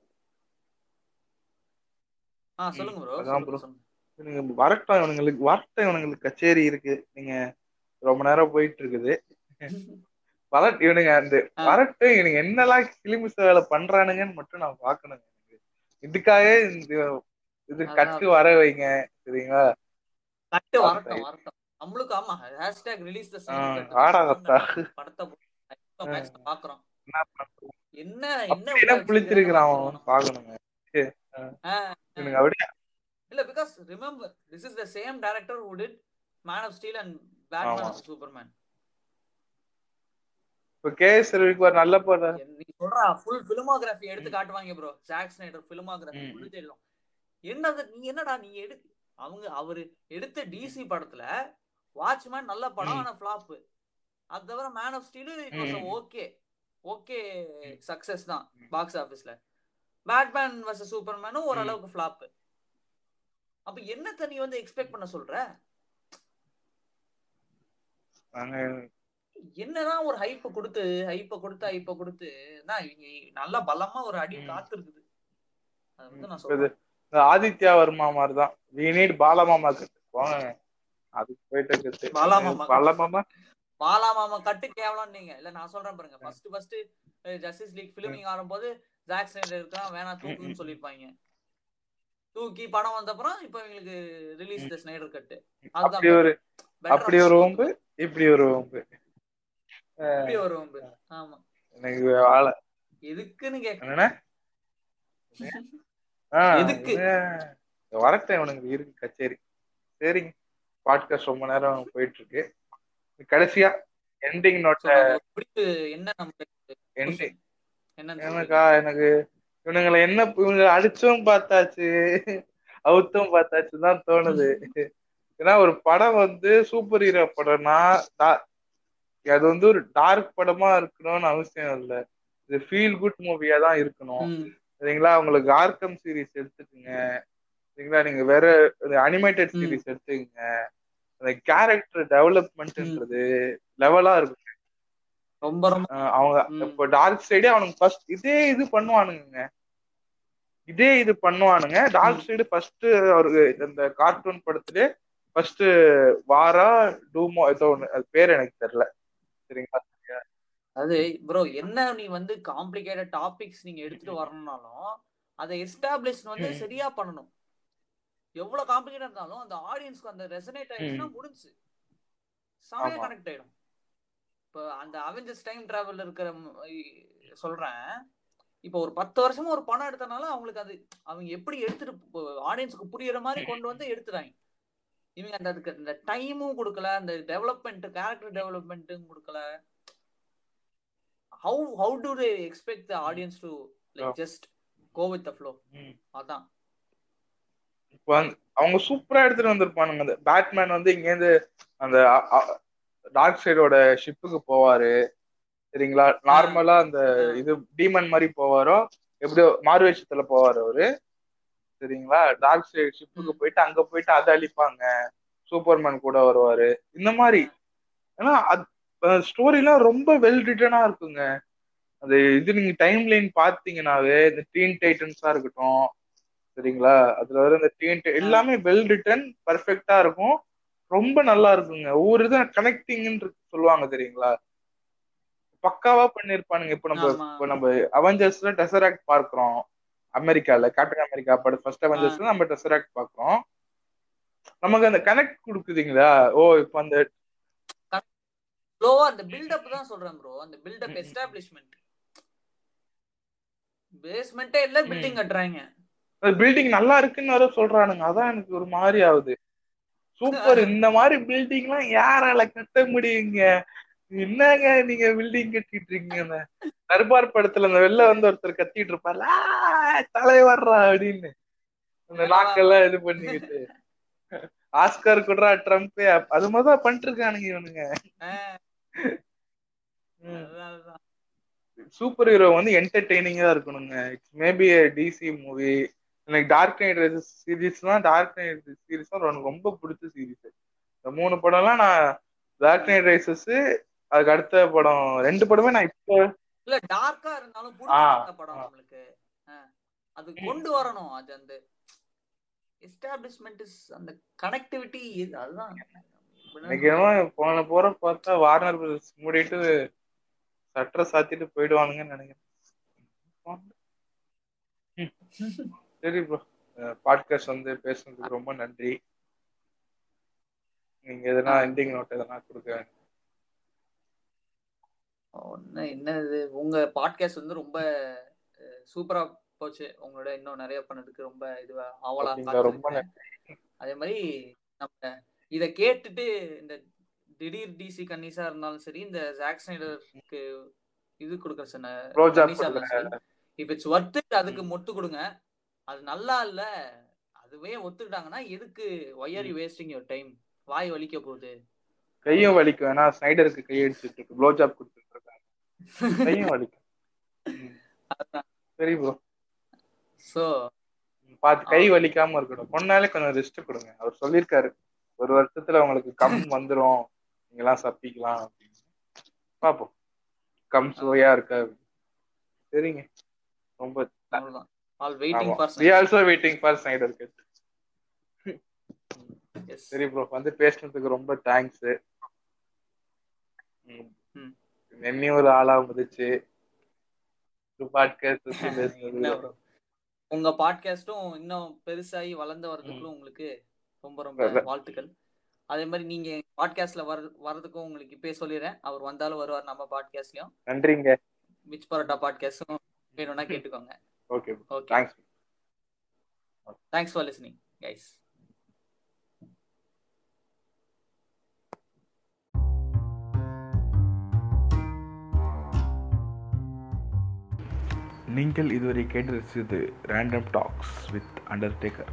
சொல்லுங்க வரட்டும் இவனுங்களுக்கு வரட்டும் இவனுங்களுக்கு கச்சேரி இருக்கு. நீங்க ரொம்ப நேரம் போயிட்டு இருக்குது வரட் இவனுங்க அந்த ஆ. வரட்டும் இவனுங்க என்னெல்லாம் கிளிமிச வேலை பண்றானுங்கன்னு மட்டும் நான் பாக்கணுங்க எனக்கு. இதுக்காகவே இந்த இது. கட்டு வர வைங்க சரிங்களா? கட்டு வரட்டும் வரட்டும். நம்மளுக்கு ஆமா ஹேஷ்டேக் ரிலீஸ் த. படத்தை பாக்குறோம். என்ன? என்ன என்ன அவன் பாக்கணுங்க அப்படியே இல்ல because remember this is the same director who did man of steel and Batman. Of Superman இப்ப கே எஸ் ரவிக்கு ஒரு நல்ல படம் நீ சொல்ற ஃபுல் பிலிமோகிராஃபி எடுத்து காட்டுவாங்க ப்ரோ ஜாக் ஸ்னைடர் பிலிமோகிராஃபி ம். ஃபுல் தெரியும் என்னது நீ என்னடா நீ எடு அவங்க அவரு எடுத்த டிசி படத்துல வாட்ச்மேன் நல்ல படம். ஆனா ஃபிளாப் அது தவிர man of steel it was hmm. Okay okay success தான். பாக்ஸ் ஆபீஸ்ல பேட்மேன் வர்சஸ் சூப்பர்மேனும் ஓரளவுக்கு ஃபிளாப் அப்ப என்னத்த நீ வந்து எக்ஸ்பெக்ட் பண்ண சொல்ற? என்னதான் ஒரு ஹைப்ப கொடுத்து ஹைப்ப கொடுத்து ஹைப்ப கொடுத்து நல்லா பலமா ஒரு அடி. காத்து இருக்குது அது வந்து நான் சொல்றேன். ஆதித்யா வர்மா மாதிரிதான். வி நீட் பாலமாமா கட்டு போங்க. அதுக்கு போயிட்டு பாலாமாமா. பாலமாமா பாலா மாமா கட்டு கேவலம் நீங்க இல்ல நான் சொல்றேன் பாருங்க. First first Justice League filming ஆடும்போது ஜாக் ஸ்னைடர் இருக்கான் வேணாம் தூக்குன்னு சொல்லிருப்பாங்க. தூக்கி படம் வந்த அப்புறம் இப்ப இவங்களுக்கு ரிலீஸ் த ஸ்னைடர் கட்டு அதுதான் அப்படி ஒரு அப்படி ஒரு. ஓம்பு இப்படி ஒரு ஓம்பு. இப்படி ஒரு வம்பு. ஆமா. எனக்கு வாழ எதுக்குன்னு கேக்க என்னண்ணே? ஆ, எதுக்கு? இவன் வரட்டும் இவனுக்கு. இருக்கு கச்சேரி. சரிங்க. பாட்காஸ்ட் ரொம்ப நேரம் போயிட்டு இருக்கு கடைசியா எண்டிங் நோட்ட என்ன எண்டிங் எனக்கா? எனக்கு இவனுங்களை என்ன இவங்க அடிச்சும் பார்த்தாச்சு. அவுத்தும் பார்த்தாச்சு தான் தோணுது. ஏன்னா ஒரு படம் வந்து சூப்பர் ஹீரோ படம்னா அது வந்து ஒரு டார்க் படமா இருக்கணும்னு அவசியம் இல்லை. இது ஃபீல் குட் மூவியா தான் இருக்கணும். சரிங்களா? உங்களுக்கு ஆர்க்கம் சீரிஸ் எடுத்துக்கங்க. சரிங்களா? நீங்க வேற அனிமேட்டட். சீரிஸ் எடுத்துக்கங்க. அந்த கேரக்டர் டெவலப்மெண்ட்ன்றது லெவலா இருக்கும் ரொம்ப ரொம்ப அவங்க. இப்போ டார்க் சைடே அவனுக்கு ஃபர்ஸ்ட் இதே இது பண்ணுவானுங்க இதே இது பண்ணுவானுங்க. டார்க் சைடு ஃபர்ஸ்ட் அவருக்கு இந்த கார்ட்டூன் படத்துல ஃபர்ஸ்ட் வாரா டூமோ ஏதோ ஒண்ணு அது பேர் எனக்கு தெரியல. சரிங்களா? அது ப்ரோ என்ன நீ வந்து காம்ப்ளிகேட்டட் டாபிக்ஸ் நீங்க எடுத்துட்டு வரணும்னாலும் அதை எஸ்டாப்ளிஷ் வந்து. சரியா பண்ணணும். எவ்வளவு காம்ப்ளிகேட்டா இருந்தாலும் அந்த ஆடியன்ஸ்க்கு அந்த ரெசனேட் ஆயிடுச்சுன்னா முடிஞ்சு செமையா. கனெக்ட் ஆயிடும். இப்போ அந்த அவெஞ்சர்ஸ் டைம் டிராவல் இருக்கிற சொல்றேன். இப்போ ஒரு பத்து வருஷமா ஒரு படம் எடுத்தனால அவங்களுக்கு அது அவங்க எப்படி எடுத்துட்டு ஆடியன்ஸ்க்கு புரியுற மாதிரி கொண்டு வந்து எடுத்துட்டாங்க. இவங்க அந்த அதுக்கு அந்த டைமும் கொடுக்கல அந்த டெவலப்மெண்ட் கேரக்டர் டெவலப்மெண்ட்டும் கொடுக்கல. How how do they expect the audience to like just go with the flow. அதான். அவங்க சூப்பரா எடுத்துட்டு வந்திருப்பானுங்க. அந்த பேட்மேன் வந்து இங்க இருந்து அந்த டார்க் சைடோட ஷிப்புக்கு போவாரு. சரிங்களா? நார்மலா அந்த இது டீமன் மாதிரி போவாரோ எப்படியோ மாறுவேஷத்துல போவாரு அவரு. சரிங்களா? டார்க் சைடு ஷிப்புக்கு. போயிட்டு அங்க போயிட்டு அதை அழிப்பாங்க. சூப்பர்மேன் கூட வருவாரு. இந்த மாதிரி. ஏன்னா ஸ்டோரிலாம் ரொம்ப வெல் ரிட்டனா இருக்குங்க. அது இது நீங்க டைம் லைன் பாத்தீங்கன்னாவே இந்த டீன் டைட்டன்ஸா இருக்கட்டும். சரிங்களா? அதுல வர இந்த டீன் எல்லாமே வெல் ரிட்டன் பர்ஃபெக்டா இருக்கும். ரொம்ப நல்லா இருக்குங்க. ஒவ்வொரு இதை கனெக்டிங்னு சொல்லுவாங்க தெரியுங்களா? பக்காவா பண்ணிருப்பானுங்க. இப்ப நம்ம. இப்ப நம்ம அவெஞ்சர்ஸ்ல டெசராக்ட் பார்க்கிறோம். அமெரிக்கால கேப்டன் அமெரிக்கா படம் ஃபர்ஸ்ட் அவெஞ்சர்ஸ்ல நம்ம டெசராக்ட் பார்க்கிறோம். நமக்கு அந்த கனெக்ட் கொடுக்குதுங்களா? ஓ இப்ப அந்த ஸ்லோவா அந்த பில்டப் தான் சொல்றேன் ப்ரோ அந்த பில்டப். எஸ்டாப்ளிஷ்மெண்ட் பேஸ்மெண்ட்டே இல்ல பில்டிங் கட்டுறாங்க. பில்டிங் நல்லா இருக்குன்னு வர சொல்றானுங்க. அதான் எனக்கு ஒரு மாதிரி ஆகுது. சூப்பர். இந்த மாதிரி பில்டிங் எல்லாம் யாரால கட்ட முடியுங்க? என்னங்க நீங்க பில்டிங் கட்டிட்டு இருக்கீங்க தர்பார் படத்துல அந்த வெளில வந்து ஒருத்தர் கத்திட்டு இருப்பார்ல "ஆ, தலைவர்றா அப்படின்னு. அந்த நாக்கெல்லாம் இது பண்ணிக்கிட்டு. ஆஸ்கர் குட்ரா ட்ரம்ப் அது மாதிரிதான் பண்ணிட்டு இருக்கானுங்க இவனுங்க. சூப்பர் ஹீரோ வந்து என்டர்டெய்னிங்கா இருக்கணுங்க. மேபி டிசி மூவி எனக்கு டார்க் நைட் சீரிஸ் தான் டார்க் நைட் சீரிஸ் தான் எனக்கு ரொம்ப பிடிச்ச சீரிஸ் இந்த மூணு படம்லாம் நான் டார்க் நைட் ரைசஸ் அதுக்கு அடுத்த படம் ரெண்டு படமே நான் இப்போ இல்ல டார்க்கா இருந்தாலும் புடிச்ச படம் ஆ. அது கொண்டு வரணும் அது அந்த எஸ்டாப்ளிஷ்மெண்ட் அந்த கனெக்டிவிட்டி அதுதான் எனக்கு போன போற பார்த்தா வார்னர் பிரதர்ஸ் மூடிட்டு சட்டரை சாத்திட்டு போயிடுவானுங்கன்னு நினைக்கிறேன். சரி ப்ரோ பாட்காஸ்ட் வந்து பேசுனதுக்கு ரொம்ப நன்றி. நீங்க எதனா எண்டிங் நோட் எதனா கொடுக்க ஒண்ணு என்ன இது? உங்க பாட்காஸ்ட் வந்து ரொம்ப சூப்பரா போச்சு. உங்களோட இன்னும் நிறைய பண்ணதுக்கு ரொம்ப இதுவா ஆவலா? ரொம்ப. அதே மாதிரி நம்ம இத கேட்டுட்டு இந்த திடீர் டிசி கன்னிஸா இருந்தாலும் சரி இந்த ஜாக் ஸ்னைடருக்கு இது கொடுக்குற சொன்ன இஃப் இட்ஸ் ஒர்த் அதுக்கு மொட்டு கொடுங்க. அது நல்லா இல்ல அதுவே ஒத்துக்கிட்டாங்கன்னா எதுக்கு why are you wasting your time வாய் வலிக்க போகுது. கையும் வலிக்கும். ஏன்னா ஸ்னைடருக்கு கை அடிச்சுட்டு இருக்கு ப்ளோ ஜாப் கொடுத்துட்டு இருக்காங்க கையும் வலிக்கும். சரி ப்ரோ ஸோ பார்த்து கை வலிக்காம இருக்கணும் பொண்ணாலே கொஞ்சம் ரெஸ்ட் கொடுங்க. அவர் சொல்லியிருக்காரு. ஒரு வருஷத்துல உங்களுக்கு கம் வந்துரும். நீங்களாம் சப்பிக்கலாம் அப்படின்னு. பாப்போம். கம் சுவையா இருக்கா சரிங்க. ரொம்ப அவ்வளவுதான். All waiting for we also waiting for Snyder cut சரி ப்ரோ வந்து பேசுனதுக்கு ரொம்ப தேங்க்ஸ். என்னையும் ஒரு ஆளா bro? உங்க பாட்காஸ்டும் இன்னும் பெருசாகி வளர்ந்து வர்றதுக்குள்ள உங்களுக்கு ரொம்ப ரொம்ப வாழ்த்துக்கள். அதே மாதிரி நீங்க பாட்காஸ்ட்ல வர வர்றதுக்கும் உங்களுக்கு இப்பயே சொல்லிடுறேன். அவர் வந்தாலும் வருவார் நம்ம பாட்காஸ்ட்லயும் நன்றிங்க. மிச் பரோட்டா பாட்காஸ்டும் வேணும்னா கேட்டுக்கோங்க. Okay okay thanks thanks for listening guys நீங்கள் இதுவரை கேட்டு ரசித்தது ரேண்டம் டாக்ஸ் வித் அண்டர்டேக்கர்.